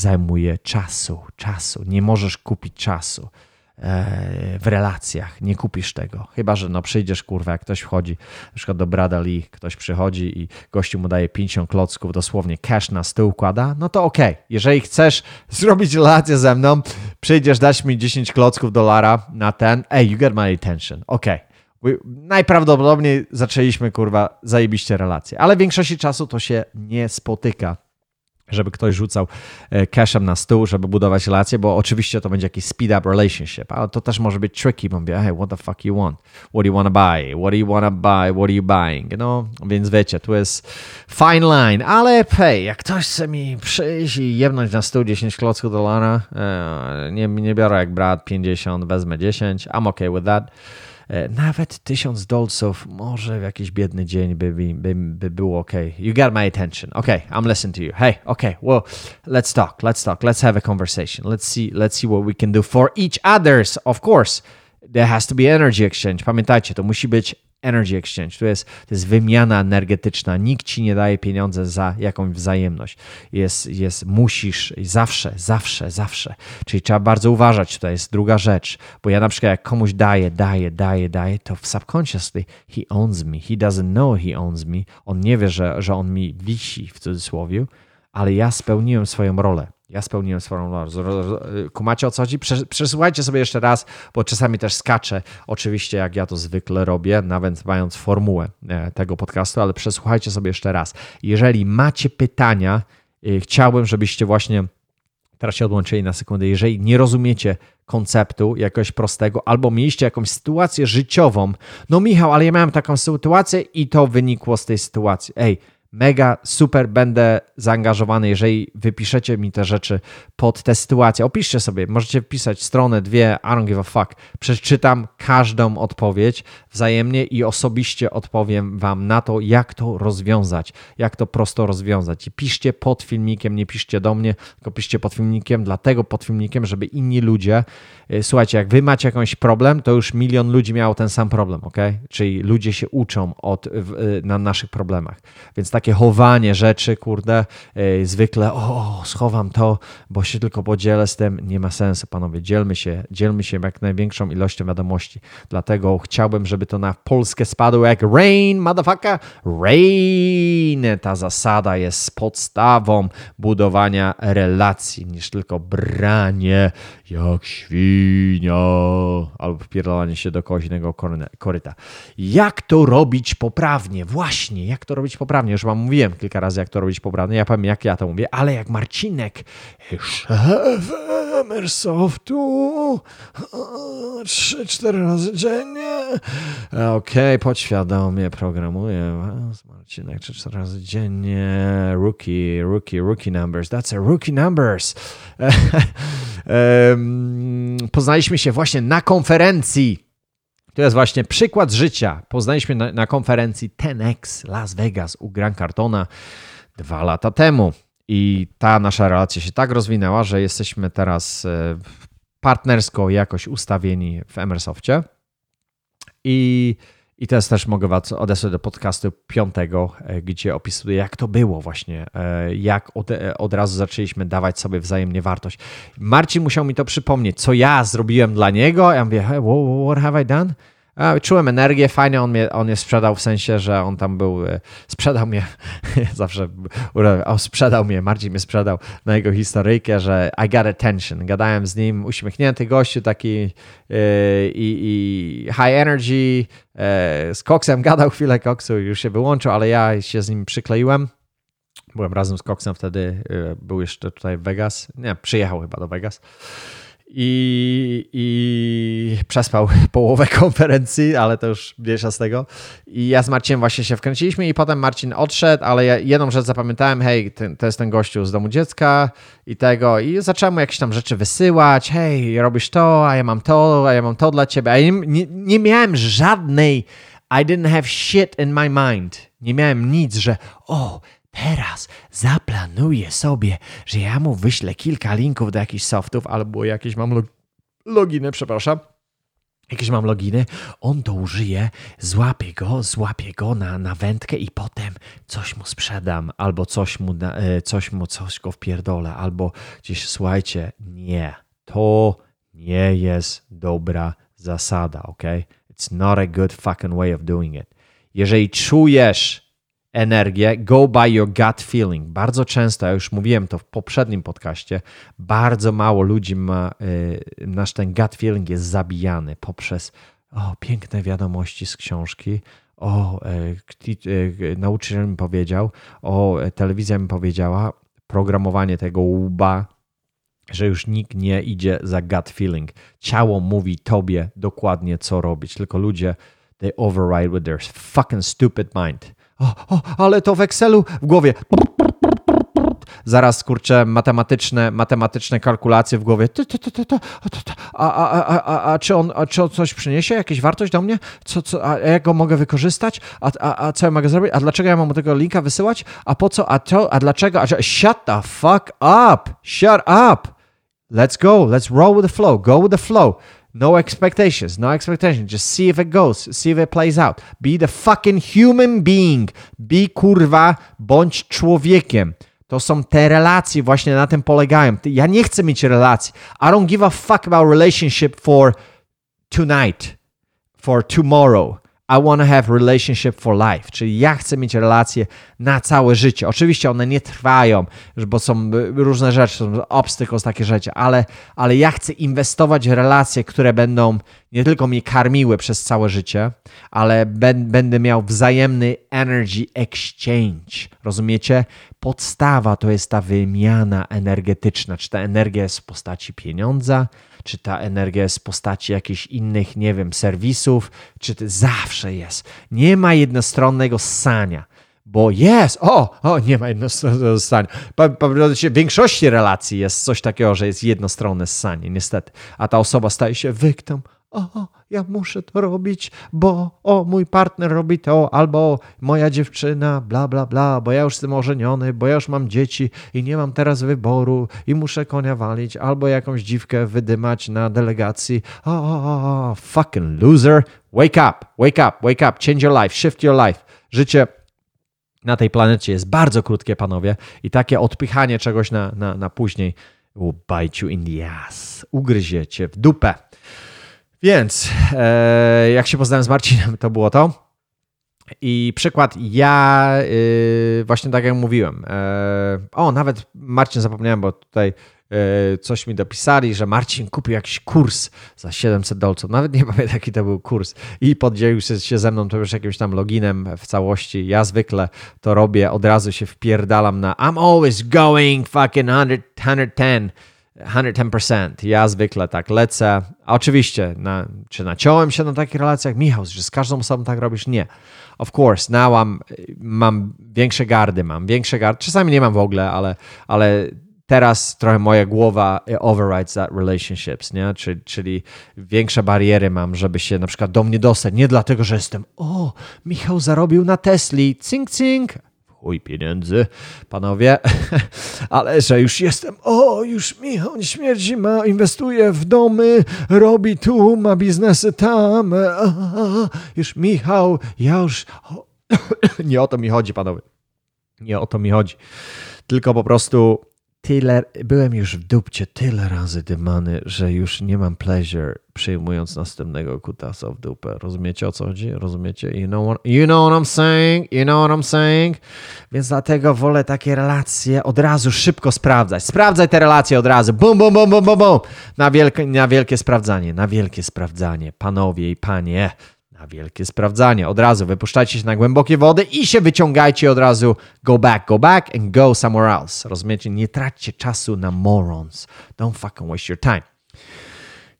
A: zajmuje czasu, czasu. Nie możesz kupić czasu e, w relacjach. Nie kupisz tego. Chyba, że no przyjdziesz, kurwa, jak ktoś wchodzi, na przykład do Brada Lee, ktoś przychodzi i gościu mu daje 50 klocków, dosłownie cash na stół kłada, no to okej. Okay. Jeżeli chcesz zrobić relację ze mną, przyjdziesz, dać mi 10 klocków dolara na ten, hey, you get my attention. Okej. Okay. Najprawdopodobniej zaczęliśmy, kurwa, zajebiście relacje. Ale w większości czasu to się nie spotyka żeby ktoś rzucał e, cashem na stół, żeby budować relacje, bo oczywiście to będzie jakiś speed up relationship, ale to też może być tricky, bo mówię, hey, what the fuck you want? What do you want to buy? What do you want to buy? What are you buying? No, więc wiecie, tu jest fine line, ale hej, jak ktoś chce mi przyjść i jebnąć na stół 10 klocków dolara, e, nie, nie biorę jak brat 50, wezmę 10, I'm okay with that. E, nawet tysiąc dolców może w jakiś biedny dzień by, by, by było ok. You got my attention. Okay, I'm listening to you. Hey, okay, well, let's talk. Let's talk. Let's have a conversation. Let's see. Let's see what we can do for each others. Of course, there has to be energy exchange. Pamiętajcie, to musi być energy exchange. To jest, to jest wymiana energetyczna. Nikt ci nie daje pieniądze za jakąś wzajemność. Jest, jest musisz zawsze, zawsze, zawsze. Czyli trzeba bardzo uważać. To jest druga rzecz. Bo ja na przykład jak komuś daję, daję, daję, daję, to w subconsciously he owns me. He doesn't know he owns me. On nie wie, że, że on mi wisi w cudzysłowie, ale ja spełniłem swoją rolę. Ja spełniłem swoją rolę. Kumacie o co chodzi? Przesłuchajcie sobie jeszcze raz, bo czasami też skaczę, oczywiście jak ja to zwykle robię, nawet mając formułę e, tego podcastu, ale przesłuchajcie sobie jeszcze raz. Jeżeli macie pytania, e, chciałbym, żebyście właśnie teraz się odłączyli na sekundę. Jeżeli nie rozumiecie konceptu jakoś prostego, albo mieliście jakąś sytuację życiową, no Michał, ale ja miałem taką sytuację i to wynikło z tej sytuacji. Ej, mega super będę zaangażowany, jeżeli wypiszecie mi te rzeczy pod tę sytuację. Opiszcie sobie, możecie wpisać stronę, dwie, I don't give a fuck. Przeczytam każdą odpowiedź wzajemnie i osobiście odpowiem Wam na to, jak to rozwiązać, jak to prosto rozwiązać. I piszcie pod filmikiem, nie piszcie do mnie, tylko piszcie pod filmikiem, dlatego pod filmikiem, żeby inni ludzie, y, słuchajcie, jak Wy macie jakiś problem, to już milion ludzi miało ten sam problem, ok? Czyli ludzie się uczą od, y, na naszych problemach. Więc takie chowanie rzeczy, kurde, yy, zwykle, o, schowam to, bo się tylko podzielę z tym, nie ma sensu, panowie. Dzielmy się, dzielmy się jak największą ilością wiadomości. Dlatego chciałbym, żeby to na Polskę spadło jak rain, motherfucker, rain. Ta zasada jest podstawą budowania relacji, niż tylko branie jak świnia albo wpierdolanie się do koźnego koryta. Jak to robić poprawnie? Właśnie, jak to robić poprawnie? Już wam mówiłem kilka razy, jak to robić poprawnie. Ja powiem, jak ja to mówię, ale jak Marcinek, szef Amersoftu, trzy, cztery razy dziennie. Okej, okay, podświadomie programuję was, Marcinek, trzy, cztery razy dziennie. Rookie, rookie, rookie numbers. That's a rookie numbers. (laughs) Poznaliśmy się właśnie na konferencji To jest właśnie przykład życia. Poznaliśmy na, na konferencji 10X Las Vegas u Gran Cartona dwa lata temu. I ta nasza relacja się tak rozwinęła, że jesteśmy teraz e, partnersko jakoś ustawieni w Emersoftie. I, I teraz też mogę Was odesłać do podcastu piątego, e, gdzie opisuję, jak to było właśnie, e, jak od, od razu zaczęliśmy dawać sobie wzajemnie wartość. Marcin musiał mi to przypomnieć, co ja zrobiłem dla niego. Ja mówię, hey, what have I done? Czułem energię, fajnie on mnie, on mnie sprzedał, w sensie, że on tam był, e, sprzedał mnie, (laughs) zawsze, o, sprzedał mnie, Marcin mnie sprzedał na jego historyjkę, że I got attention. Gadałem z nim, uśmiechnięty gościu, taki yy, i, high energy, yy, z koksem gadał chwilę koksu, już się wyłączył, ale ja się z nim przykleiłem. Byłem razem z koksem wtedy, był jeszcze tutaj w Vegas, nie, przyjechał chyba do Vegas i, i przespał (laughs) połowę konferencji, ale to już mniejsza z tego. I ja z Marcinem właśnie się wkręciliśmy i potem Marcin odszedł, ale ja jedną rzecz zapamiętałem, hej, ten, to jest ten gościu z domu dziecka i tego i zacząłem mu jakieś tam rzeczy wysyłać, hej, robisz to, a ja mam to, a ja mam to dla ciebie, a ja nie, nie, nie miałem żadnej, I didn't have shit in my mind. Nie miałem nic, że o, Teraz zaplanuję sobie, że ja mu wyślę kilka linków do jakichś softów albo jakieś mam log loginy, przepraszam. Jakieś mam loginy, on to użyje, złapię go, złapię go na, na wędkę i potem coś mu sprzedam, albo coś mu, e, coś mu, coś go wpierdolę, albo gdzieś, słuchajcie, nie, to nie jest dobra zasada, ok? It's not a good fucking way of doing it. Jeżeli czujesz, energię, go by your gut feeling. Bardzo często, ja już mówiłem to w poprzednim podcaście, bardzo mało ludzi ma, y, nasz ten gut feeling jest zabijany poprzez o, piękne wiadomości z książki, o, y, y, nauczyciel mi powiedział, o, telewizja mi powiedziała, programowanie tego łba, że już nikt nie idzie za gut feeling. Ciało mówi tobie dokładnie, co robić, tylko ludzie they override with their fucking stupid mind o, o, ale to w Excelu w głowie. Zaraz kurczę matematyczne, matematyczne kalkulacje w głowie. A, a, a, a, a, czy on, czy on coś przyniesie? Jakąś wartość do mnie? Co, co, a jak go mogę wykorzystać? A, a, a co ja mogę zrobić? A dlaczego ja mam tego linka wysyłać? A po co? A to? A dlaczego? A, shut the fuck up! Shut up! Let's go. Let's roll with the flow. Go with the flow. No expectations, no expectations. Just see if it goes, see if it plays out. Be the fucking human being. Be kurwa, bądź człowiekiem. To są te relacje, właśnie na tym polegają. Ja nie chcę mieć relacji. I don't give a fuck about relationship for tonight, for tomorrow. I want to have relationship for life, czyli ja chcę mieć relacje na całe życie. Oczywiście one nie trwają, bo są różne rzeczy, są obstacles, takie rzeczy, ale, ale ja chcę inwestować w relacje, które będą nie tylko mnie karmiły przez całe życie, ale będę miał wzajemny energy exchange. Rozumiecie? Podstawa to jest ta wymiana energetyczna. Czy ta energia jest w postaci pieniądza, czy ta energia jest w postaci jakichś innych, nie wiem, serwisów, czy to zawsze jest. Nie ma jednostronnego ssania. Bo jest, o, o, nie ma jednostronnego ssania. W większości relacji jest coś takiego, że jest jednostronne ssanie, niestety. A ta osoba staje się wyktem o, ja muszę to robić, bo o, mój partner robi to, albo moja dziewczyna, bla, bla, bla, bo ja już jestem ożeniony, bo ja już mam dzieci i nie mam teraz wyboru i muszę konia walić, albo jakąś dziwkę wydymać na delegacji. O, o, o, fucking loser. Wake up, wake up, wake up, change your life, shift your life. Życie na tej planecie jest bardzo krótkie, panowie, i takie odpychanie czegoś na, na, na później will bite you in the ass. Ugryziecie w dupę. Więc e, jak się poznałem z Marcinem, to było to. I przykład, ja y, właśnie tak jak mówiłem. E, o, nawet Marcin zapomniałem, bo tutaj e, coś mi dopisali, że Marcin kupił jakiś kurs za 700 dolców. Nawet nie (laughs) pamiętam, jaki to był kurs. I podzielił się ze mną to już jakimś tam loginem w całości. Ja zwykle to robię, od razu się wpierdalam na I'm always going fucking 100, 110 110%. Ja zwykle tak lecę. A oczywiście, na, czy naciąłem się na takich relacjach? Michał, czy z każdą osobą tak robisz? Nie. Of course, now I'm, mam większe gardy, mam większe gardy. Czasami nie mam w ogóle, ale, ale teraz trochę moja głowa overrides that relationships, nie? Czyli, czyli większe bariery mam, żeby się na przykład do mnie dostać. Nie dlatego, że jestem, o, Michał zarobił na Tesli, cink, cink, chuj pieniędzy, panowie, (laughs) ale że już jestem, o, już Michał nie śmierdzi, ma, inwestuje w domy, robi tu, ma biznesy tam, już Michał, ja już, (coughs) nie o to mi chodzi, panowie, nie o to mi chodzi, tylko po prostu tyle, byłem już w dupcie tyle razy dymany, że już nie mam pleasure przyjmując następnego kutasa w dupę. Rozumiecie o co chodzi? Rozumiecie? You know what, you know what I'm saying? You know what I'm saying? Więc dlatego wolę takie relacje od razu szybko sprawdzać. Sprawdzaj te relacje od razu. Bum, bum, bum, bum, bum, bum. Na, wielkie, na wielkie sprawdzanie, na wielkie sprawdzanie. Panowie i panie, na wielkie sprawdzanie. Od razu wypuszczajcie się na głębokie wody i się wyciągajcie od razu. Go back, go back and go somewhere else. Rozumiecie? Nie traćcie czasu na morons. Don't fucking waste your time.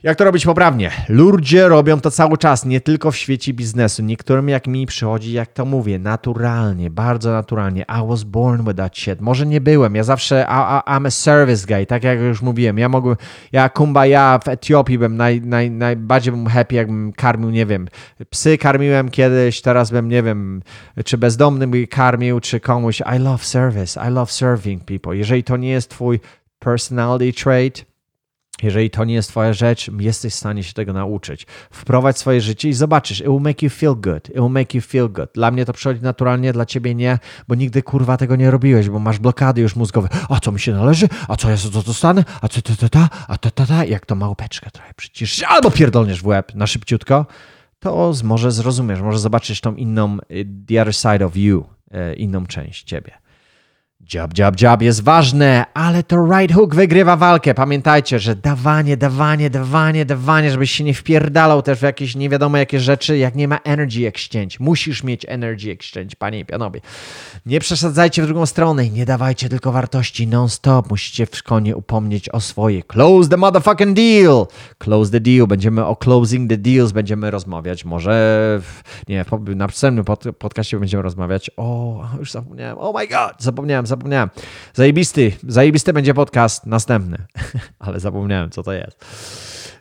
A: Jak to robić poprawnie? Ludzie robią to cały czas, nie tylko w świecie biznesu. Niektórym jak mi przychodzi, jak to mówię, naturalnie, bardzo naturalnie. I was born with that shit. Może nie byłem, ja zawsze, I, I, I'm a service guy, tak jak już mówiłem. Ja mogłem, ja kumbaya w Etiopii bym naj, naj, najbardziej bym happy, jakbym karmił, nie wiem, psy karmiłem kiedyś, teraz bym, nie wiem, czy bezdomny by karmił, czy komuś. I love service, I love serving people. Jeżeli to nie jest twój personality trait, jeżeli to nie jest Twoja rzecz, jesteś w stanie się tego nauczyć. Wprowadź swoje życie i zobaczysz. It will make you feel good. It will make you feel good. Dla mnie to przychodzi naturalnie, dla Ciebie nie, bo nigdy kurwa tego nie robiłeś, bo masz blokady już mózgowe. A co mi się należy? A co ja to dostanę? A co ta, ta, ta? A ta, ta, ta? Jak to małpeczkę trochę przycisz albo pierdolniesz w łeb na szybciutko, to może zrozumiesz, może zobaczysz tą inną, y, the other side of you, y, inną część Ciebie. Jab, jab, jab jest ważne, ale to right hook wygrywa walkę. Pamiętajcie, że dawanie, dawanie, dawanie, dawanie, żebyś się nie wpierdalał też w jakieś nie wiadomo jakie rzeczy, jak nie ma energy exchange. Musisz mieć energy exchange, panie i panowie. Nie przesadzajcie w drugą stronę i nie dawajcie tylko wartości non-stop. Musicie w konie upomnieć o swoje. Close the motherfucking deal. Close the deal. Będziemy o closing the deals będziemy rozmawiać. Może w, nie, na następnym pod, podcaście będziemy rozmawiać o, już zapomniałem, oh my god, zapomniałem, zapomniałem. Zajebisty, zajebisty będzie podcast następny, (laughs) ale zapomniałem, co to jest.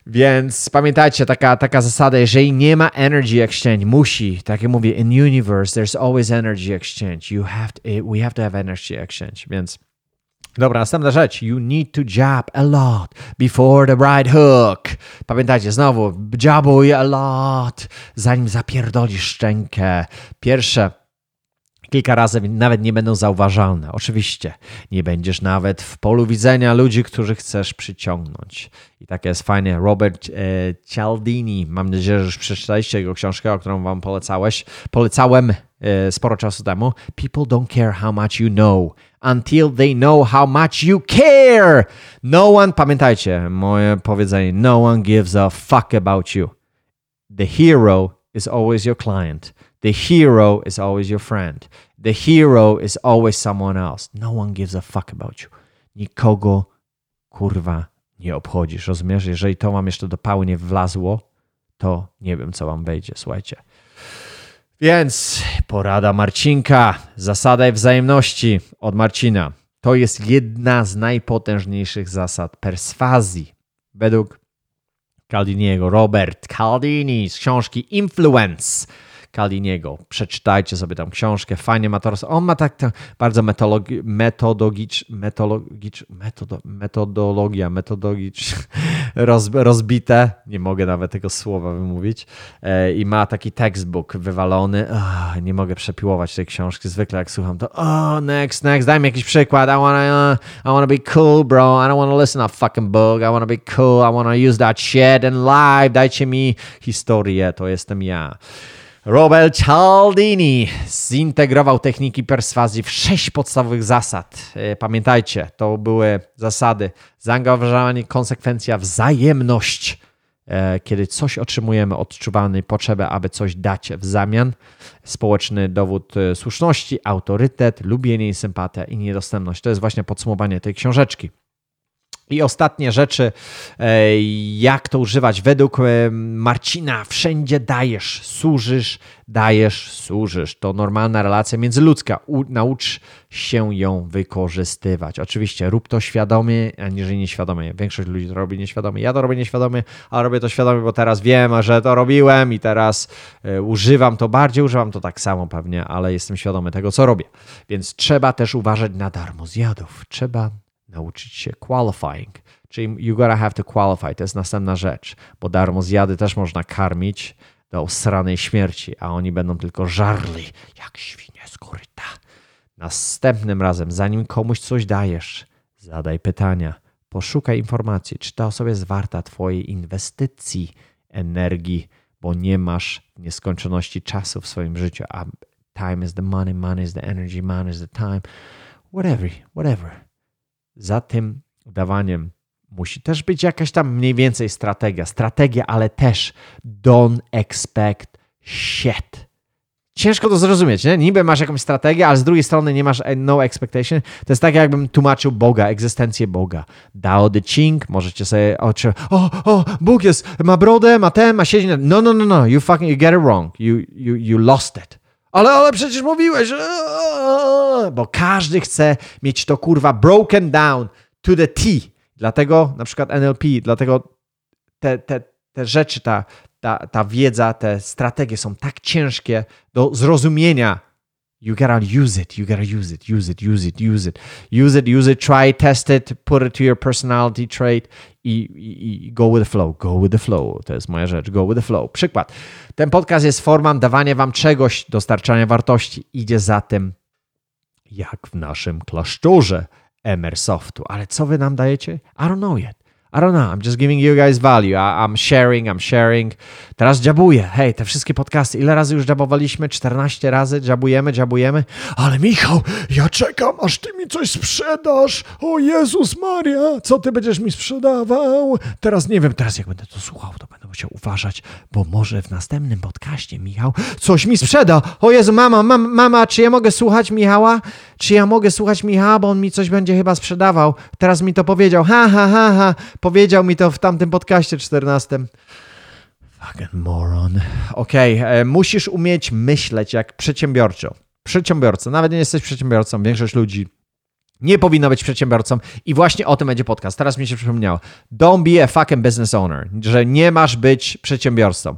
A: Więc pamiętajcie, taka, taka zasada, jeżeli nie ma energy exchange, musi, tak jak mówię, in universe, there's always energy exchange. You have to, we have to have energy exchange, więc Dobra, następna rzecz. You need to jab a lot before the right hook. Pamiętajcie, znowu, jabuj a lot, zanim zapierdolisz szczękę. Pierwsze, kilka razy nawet nie będą zauważalne. Oczywiście nie będziesz nawet w polu widzenia ludzi, których chcesz przyciągnąć. I tak jest fajnie. Robert e, Cialdini, mam nadzieję, że już przeczytaliście jego książkę, o którą wam polecałeś. Polecałem e, sporo czasu temu. People don't care how much you know until they know how much you care. No one, pamiętajcie moje powiedzenie, no one gives a fuck about you. The hero is always your client. The hero is always your friend. The hero is always someone else. No one gives a fuck about you. Nikogo kurwa nie obchodzisz, rozumiesz? Jeżeli to wam jeszcze do pały nie wlazło, to nie wiem, co wam wejdzie, słuchajcie. Więc porada Marcinka, zasada wzajemności od Marcina. To jest jedna z najpotężniejszych zasad perswazji według Caldiniego. Robert Caldini z książki Influence Kaliniego. Przeczytajcie sobie tam książkę, fajnie ma to. On ma tak, tak bardzo metodologicz, metodologicz, metodologicz, metodo, metodologia, metodologicz (laughs) roz, rozbite, nie mogę nawet tego słowa wymówić e, i ma taki textbook wywalony. Oh, nie mogę przepiłować tej książki. Zwykle jak słucham to, oh, next, next, daj mi jakiś przykład. I wanna, uh, I wanna be cool, bro. I don't wanna listen to fucking book. I wanna be cool. I wanna use that shit in live. Dajcie mi historię, to jestem ja. Robert Cialdini zintegrował techniki perswazji w sześć podstawowych zasad. E, pamiętajcie, to były zasady zaangażowanie, konsekwencja, wzajemność. E, kiedy coś otrzymujemy, odczuwamy potrzebę, aby coś dać w zamian. Społeczny dowód e, słuszności, autorytet, lubienie i sympatia i niedostępność. To jest właśnie podsumowanie tej książeczki. I ostatnie rzeczy, e, jak to używać. Według e, Marcina, wszędzie dajesz, służysz, dajesz, służysz. To normalna relacja międzyludzka. U, naucz się ją wykorzystywać. Oczywiście rób to świadomie, aniżeli nieświadomie. Większość ludzi to robi nieświadomie. Ja to robię nieświadomie, a robię to świadomie, bo teraz wiem, że to robiłem i teraz e, używam to bardziej, używam to tak samo pewnie, ale jestem świadomy tego, co robię. Więc trzeba też uważać na darmo zjadów. Trzeba nauczyć się qualifying, czyli you gotta have to qualify, to jest następna rzecz, bo darmo zjady też można karmić do sranej śmierci, a oni będą tylko żarli jak świnie z koryta. Następnym razem, zanim komuś coś dajesz, zadaj pytania, poszukaj informacji, czy ta osoba jest warta twojej inwestycji energii, bo nie masz nieskończoności czasu w swoim życiu, a time is the money, money is the energy, money is the time, whatever, whatever za tym dawaniem musi też być jakaś tam mniej więcej strategia. Strategia, ale też don't expect shit. Ciężko to zrozumieć, nie? Niby masz jakąś strategię, ale z drugiej strony nie masz no expectation. To jest tak, jakbym tłumaczył Boga, egzystencję Boga. Dao de Ching, możecie sobie oczy, o, o, Bóg jest, ma brodę, ma ten, ma siedzi. No, no, no, no, you fucking, you get it wrong. You, you, you lost it. Ale, ale przecież mówiłeś, bo każdy chce mieć to kurwa broken down to the T. Dlatego na przykład NLP, dlatego te, te, te rzeczy, ta, ta, ta wiedza, te strategie są tak ciężkie do zrozumienia You gotta use it. You gotta use it. Use it. Use it. Use it. Use it. Use it. Try, test it. Put it to your personality trait i, i, i, go with the flow. Go with the flow. To jest moja rzecz. Go with the flow. Przykład. Ten podcast jest formą dawania wam czegoś, dostarczania wartości. Idzie za tym, jak w naszym klasztorze Emersoftu. Ale co wy nam dajecie? I don't know yet. I don't know, I'm just giving you guys value. I, I'm sharing, I'm sharing. Teraz dziabuję. Hej, te wszystkie podcasty, ile razy już dziabowaliśmy? 14 razy dziabujemy, dziabujemy.
B: Ale Michał, ja czekam, aż ty mi coś sprzedasz. O Jezus Maria, co ty będziesz mi sprzedawał? Teraz nie wiem, teraz jak będę to słuchał, to będę musiał uważać, bo może w następnym podcaście Michał coś mi sprzeda. O Jezu, mama, mam, mama, czy ja mogę słuchać Michała? Czy ja mogę słuchać Michała, bo on mi coś będzie chyba sprzedawał? Teraz mi to powiedział. Ha, ha, ha, ha. Powiedział mi to w tamtym podcaście 14. Fucking moron. Okej, okay. E, musisz umieć myśleć jak przedsiębiorczo. Przedsiębiorca, nawet nie jesteś przedsiębiorcą, większość ludzi nie powinna być przedsiębiorcą i właśnie o tym będzie podcast. Teraz mi się przypomniało. Don't be a fucking business owner, że nie masz być przedsiębiorcą.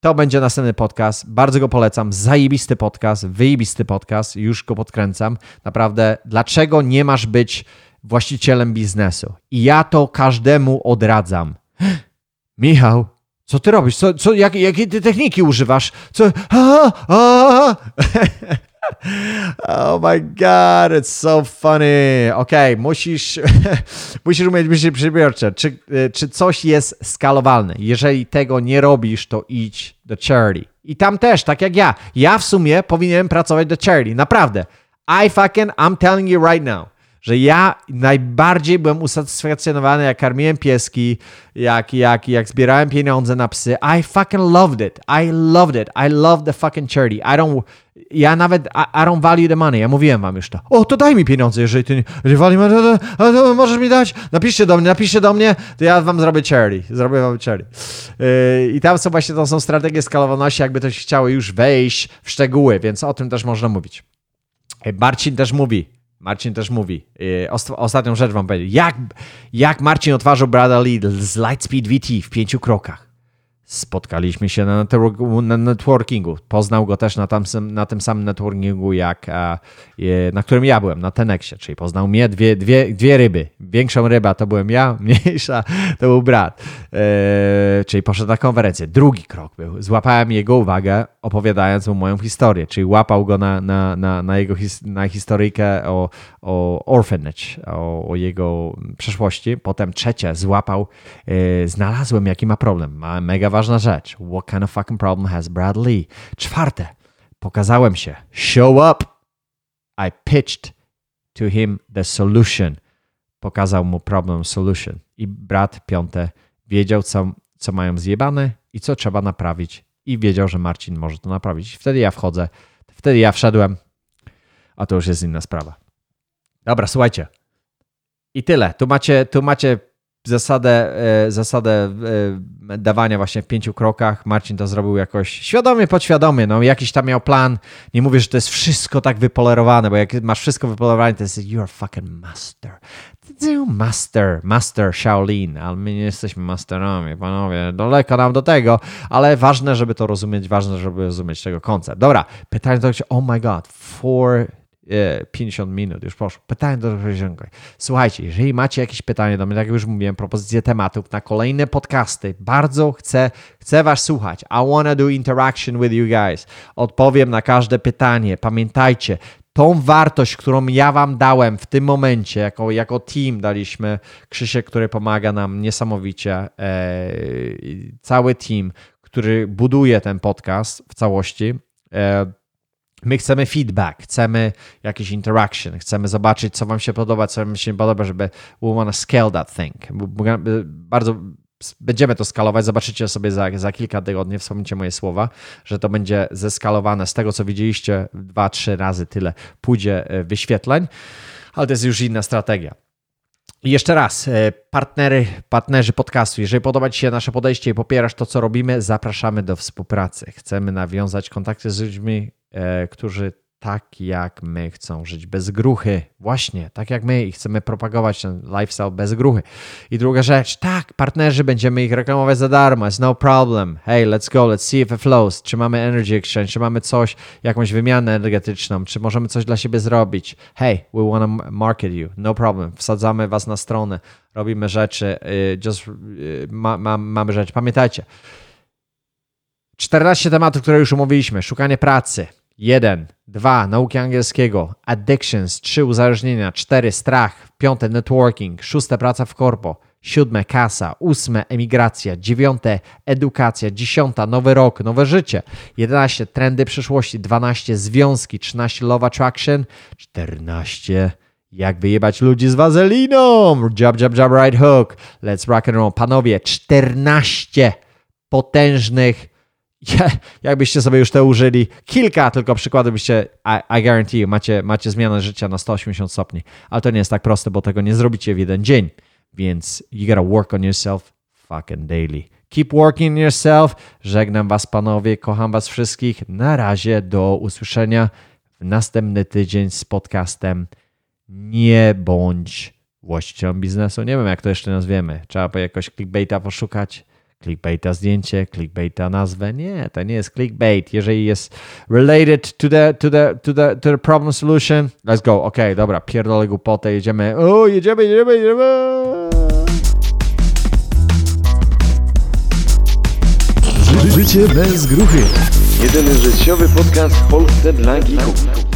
B: To będzie następny podcast. Bardzo go polecam. Zajebisty podcast, wyjebisty podcast. Już go podkręcam. Naprawdę, dlaczego nie masz być właścicielem biznesu? I ja to każdemu odradzam. (gasps) Michał, co ty robisz? Co, co, jak, jakie ty techniki używasz? Co? A, a. (laughs) Oh my god, it's so funny. Okej, okay, musisz, (laughs) musisz umieć być przedsiębiorczy. Czy, czy coś jest skalowalne? Jeżeli tego nie robisz, to idź do charity. I tam też, tak jak ja. Ja w sumie powinienem pracować do charity. Naprawdę. I fucking, I'm telling you right now że ja najbardziej byłem usatysfakcjonowany, jak karmiłem pieski, jak, jak, jak zbierałem pieniądze na psy. I fucking loved it. I loved it. I loved the fucking charity. I don't, ja nawet, I, I don't value the money. Ja mówiłem wam już to. O, to daj mi pieniądze, jeżeli ty nie to, możesz mi dać? Napiszcie do mnie, napiszcie do mnie, to ja wam zrobię charity. Zrobię wam charity. Yy, I tam są właśnie, to są strategie skalowalności, jakby to się chciało już wejść w szczegóły, więc o tym też można mówić. Marcin też mówi, Marcin też mówi, yy, ostatnią rzecz wam powiedzieć, jak, jak Marcin otworzył Brada Lidl z Lightspeed VT w pięciu krokach. Spotkaliśmy się na, na networkingu. Poznał go też na, tam, na tym samym networkingu, jak, na którym ja byłem, na Tenexie. Czyli poznał mnie, dwie, dwie, dwie ryby. Większą ryba to byłem ja, (laughs) mniejsza to był brat. E, czyli poszedł na konferencję. Drugi krok był. Złapałem jego uwagę, opowiadając mu moją historię. Czyli łapał go na, na, na, na jego his, na historyjkę o, o orphanage, o, o jego przeszłości. Potem trzecie, złapał, e, znalazłem jaki ma problem. Ma mega ważna rzecz. What kind of fucking problem has Brad Lee? Czwarte, pokazałem się. Show up. I pitched to him the solution. Pokazał mu problem solution. I brat piąte wiedział, co, co mają zjebane i co trzeba naprawić. I wiedział, że Marcin może to naprawić. Wtedy ja wchodzę. Wtedy ja wszedłem. A to już jest inna sprawa. Dobra, słuchajcie. I tyle. Tu macie, tu macie zasadę, e, zasadę e, dawania właśnie w pięciu krokach. Marcin to zrobił jakoś świadomie, podświadomie. No, jakiś tam miał plan. Nie mówię, że to jest wszystko tak wypolerowane, bo jak masz wszystko wypolerowane, to jest you're fucking master. Master, master Shaolin, ale my nie jesteśmy masterami, panowie. Daleko nam do tego, ale ważne, żeby to rozumieć, ważne, żeby rozumieć tego koncept. Dobra, pytanie do oh my god, for 50 e, minut, już poszło. Pytanie do rozwiązania. Słuchajcie, jeżeli macie jakieś pytanie do mnie, tak jak już mówiłem, propozycje tematów na kolejne podcasty, bardzo chcę, chcę Was słuchać. I wanna do interaction with you guys. Odpowiem na każde pytanie. Pamiętajcie, tą wartość, którą ja Wam dałem w tym momencie, jako, jako team daliśmy, Krzysiek, który pomaga nam niesamowicie, e, cały team, który buduje ten podcast w całości. E, My chcemy feedback, chcemy jakiś interaction, chcemy zobaczyć, co Wam się podoba, co Wam się nie podoba, żeby we want to scale that thing. Bardzo będziemy to skalować, zobaczycie sobie za, za kilka tygodni, wspomnijcie moje słowa, że to będzie zeskalowane z tego, co widzieliście, dwa, trzy razy tyle pójdzie e, wyświetleń, ale to jest już inna strategia. I jeszcze raz, e, partnery, partnerzy podcastu, jeżeli podoba Ci się nasze podejście i popierasz to, co robimy, zapraszamy do współpracy. Chcemy nawiązać kontakty z ludźmi, którzy tak jak my chcą żyć bez gruchy. Właśnie, tak jak my i chcemy propagować ten lifestyle bez gruchy. I druga rzecz, tak, partnerzy będziemy ich reklamować za darmo, it's no problem. Hey, let's go, let's see if it flows. Czy mamy energy exchange, czy mamy coś, jakąś wymianę energetyczną, czy możemy coś dla siebie zrobić. Hey, we want to market you, no problem. Wsadzamy was na stronę, robimy rzeczy, y, just, y, ma, ma, mamy rzeczy. Pamiętajcie, 14 tematów, które już omówiliśmy. Szukanie pracy, 1, 2. Nauki angielskiego. Addictions. 3. Uzależnienia. 4. Strach. 5. Networking. 6. Praca w korpo. 7. Kasa. 8. Emigracja. 9. Edukacja. 10. Nowy rok. Nowe życie. 11. Trendy przyszłości. 12. Związki. 13. Love Attraction. 14. Jak wyjebać ludzi z wazeliną. Jab, jab, jab, right hook. Let's rock and roll. Panowie, 14 potężnych jakbyście sobie już te użyli, kilka tylko przykładów byście, I, I guarantee you, macie, macie zmianę życia na 180 stopni. Ale to nie jest tak proste, bo tego nie zrobicie w jeden dzień. Więc you gotta work on yourself fucking daily. Keep working yourself. Żegnam was panowie, kocham was wszystkich. Na razie, do usłyszenia w następny tydzień z podcastem Nie bądź właścicielem biznesu. Nie wiem, jak to jeszcze nazwiemy. Trzeba jakoś clickbaita poszukać clickbaita zdjęcie, clickbaita nazwę. Nie, to nie jest clickbait. Jeżeli jest related to the, to the, to the, to the problem solution, let's go. Ok, dobra, pierdolę głupotę, jedziemy. O, jedziemy, jedziemy, jedziemy.
C: Życie bez gruchy. Jedyny życiowy podcast w Polsce dla geeków.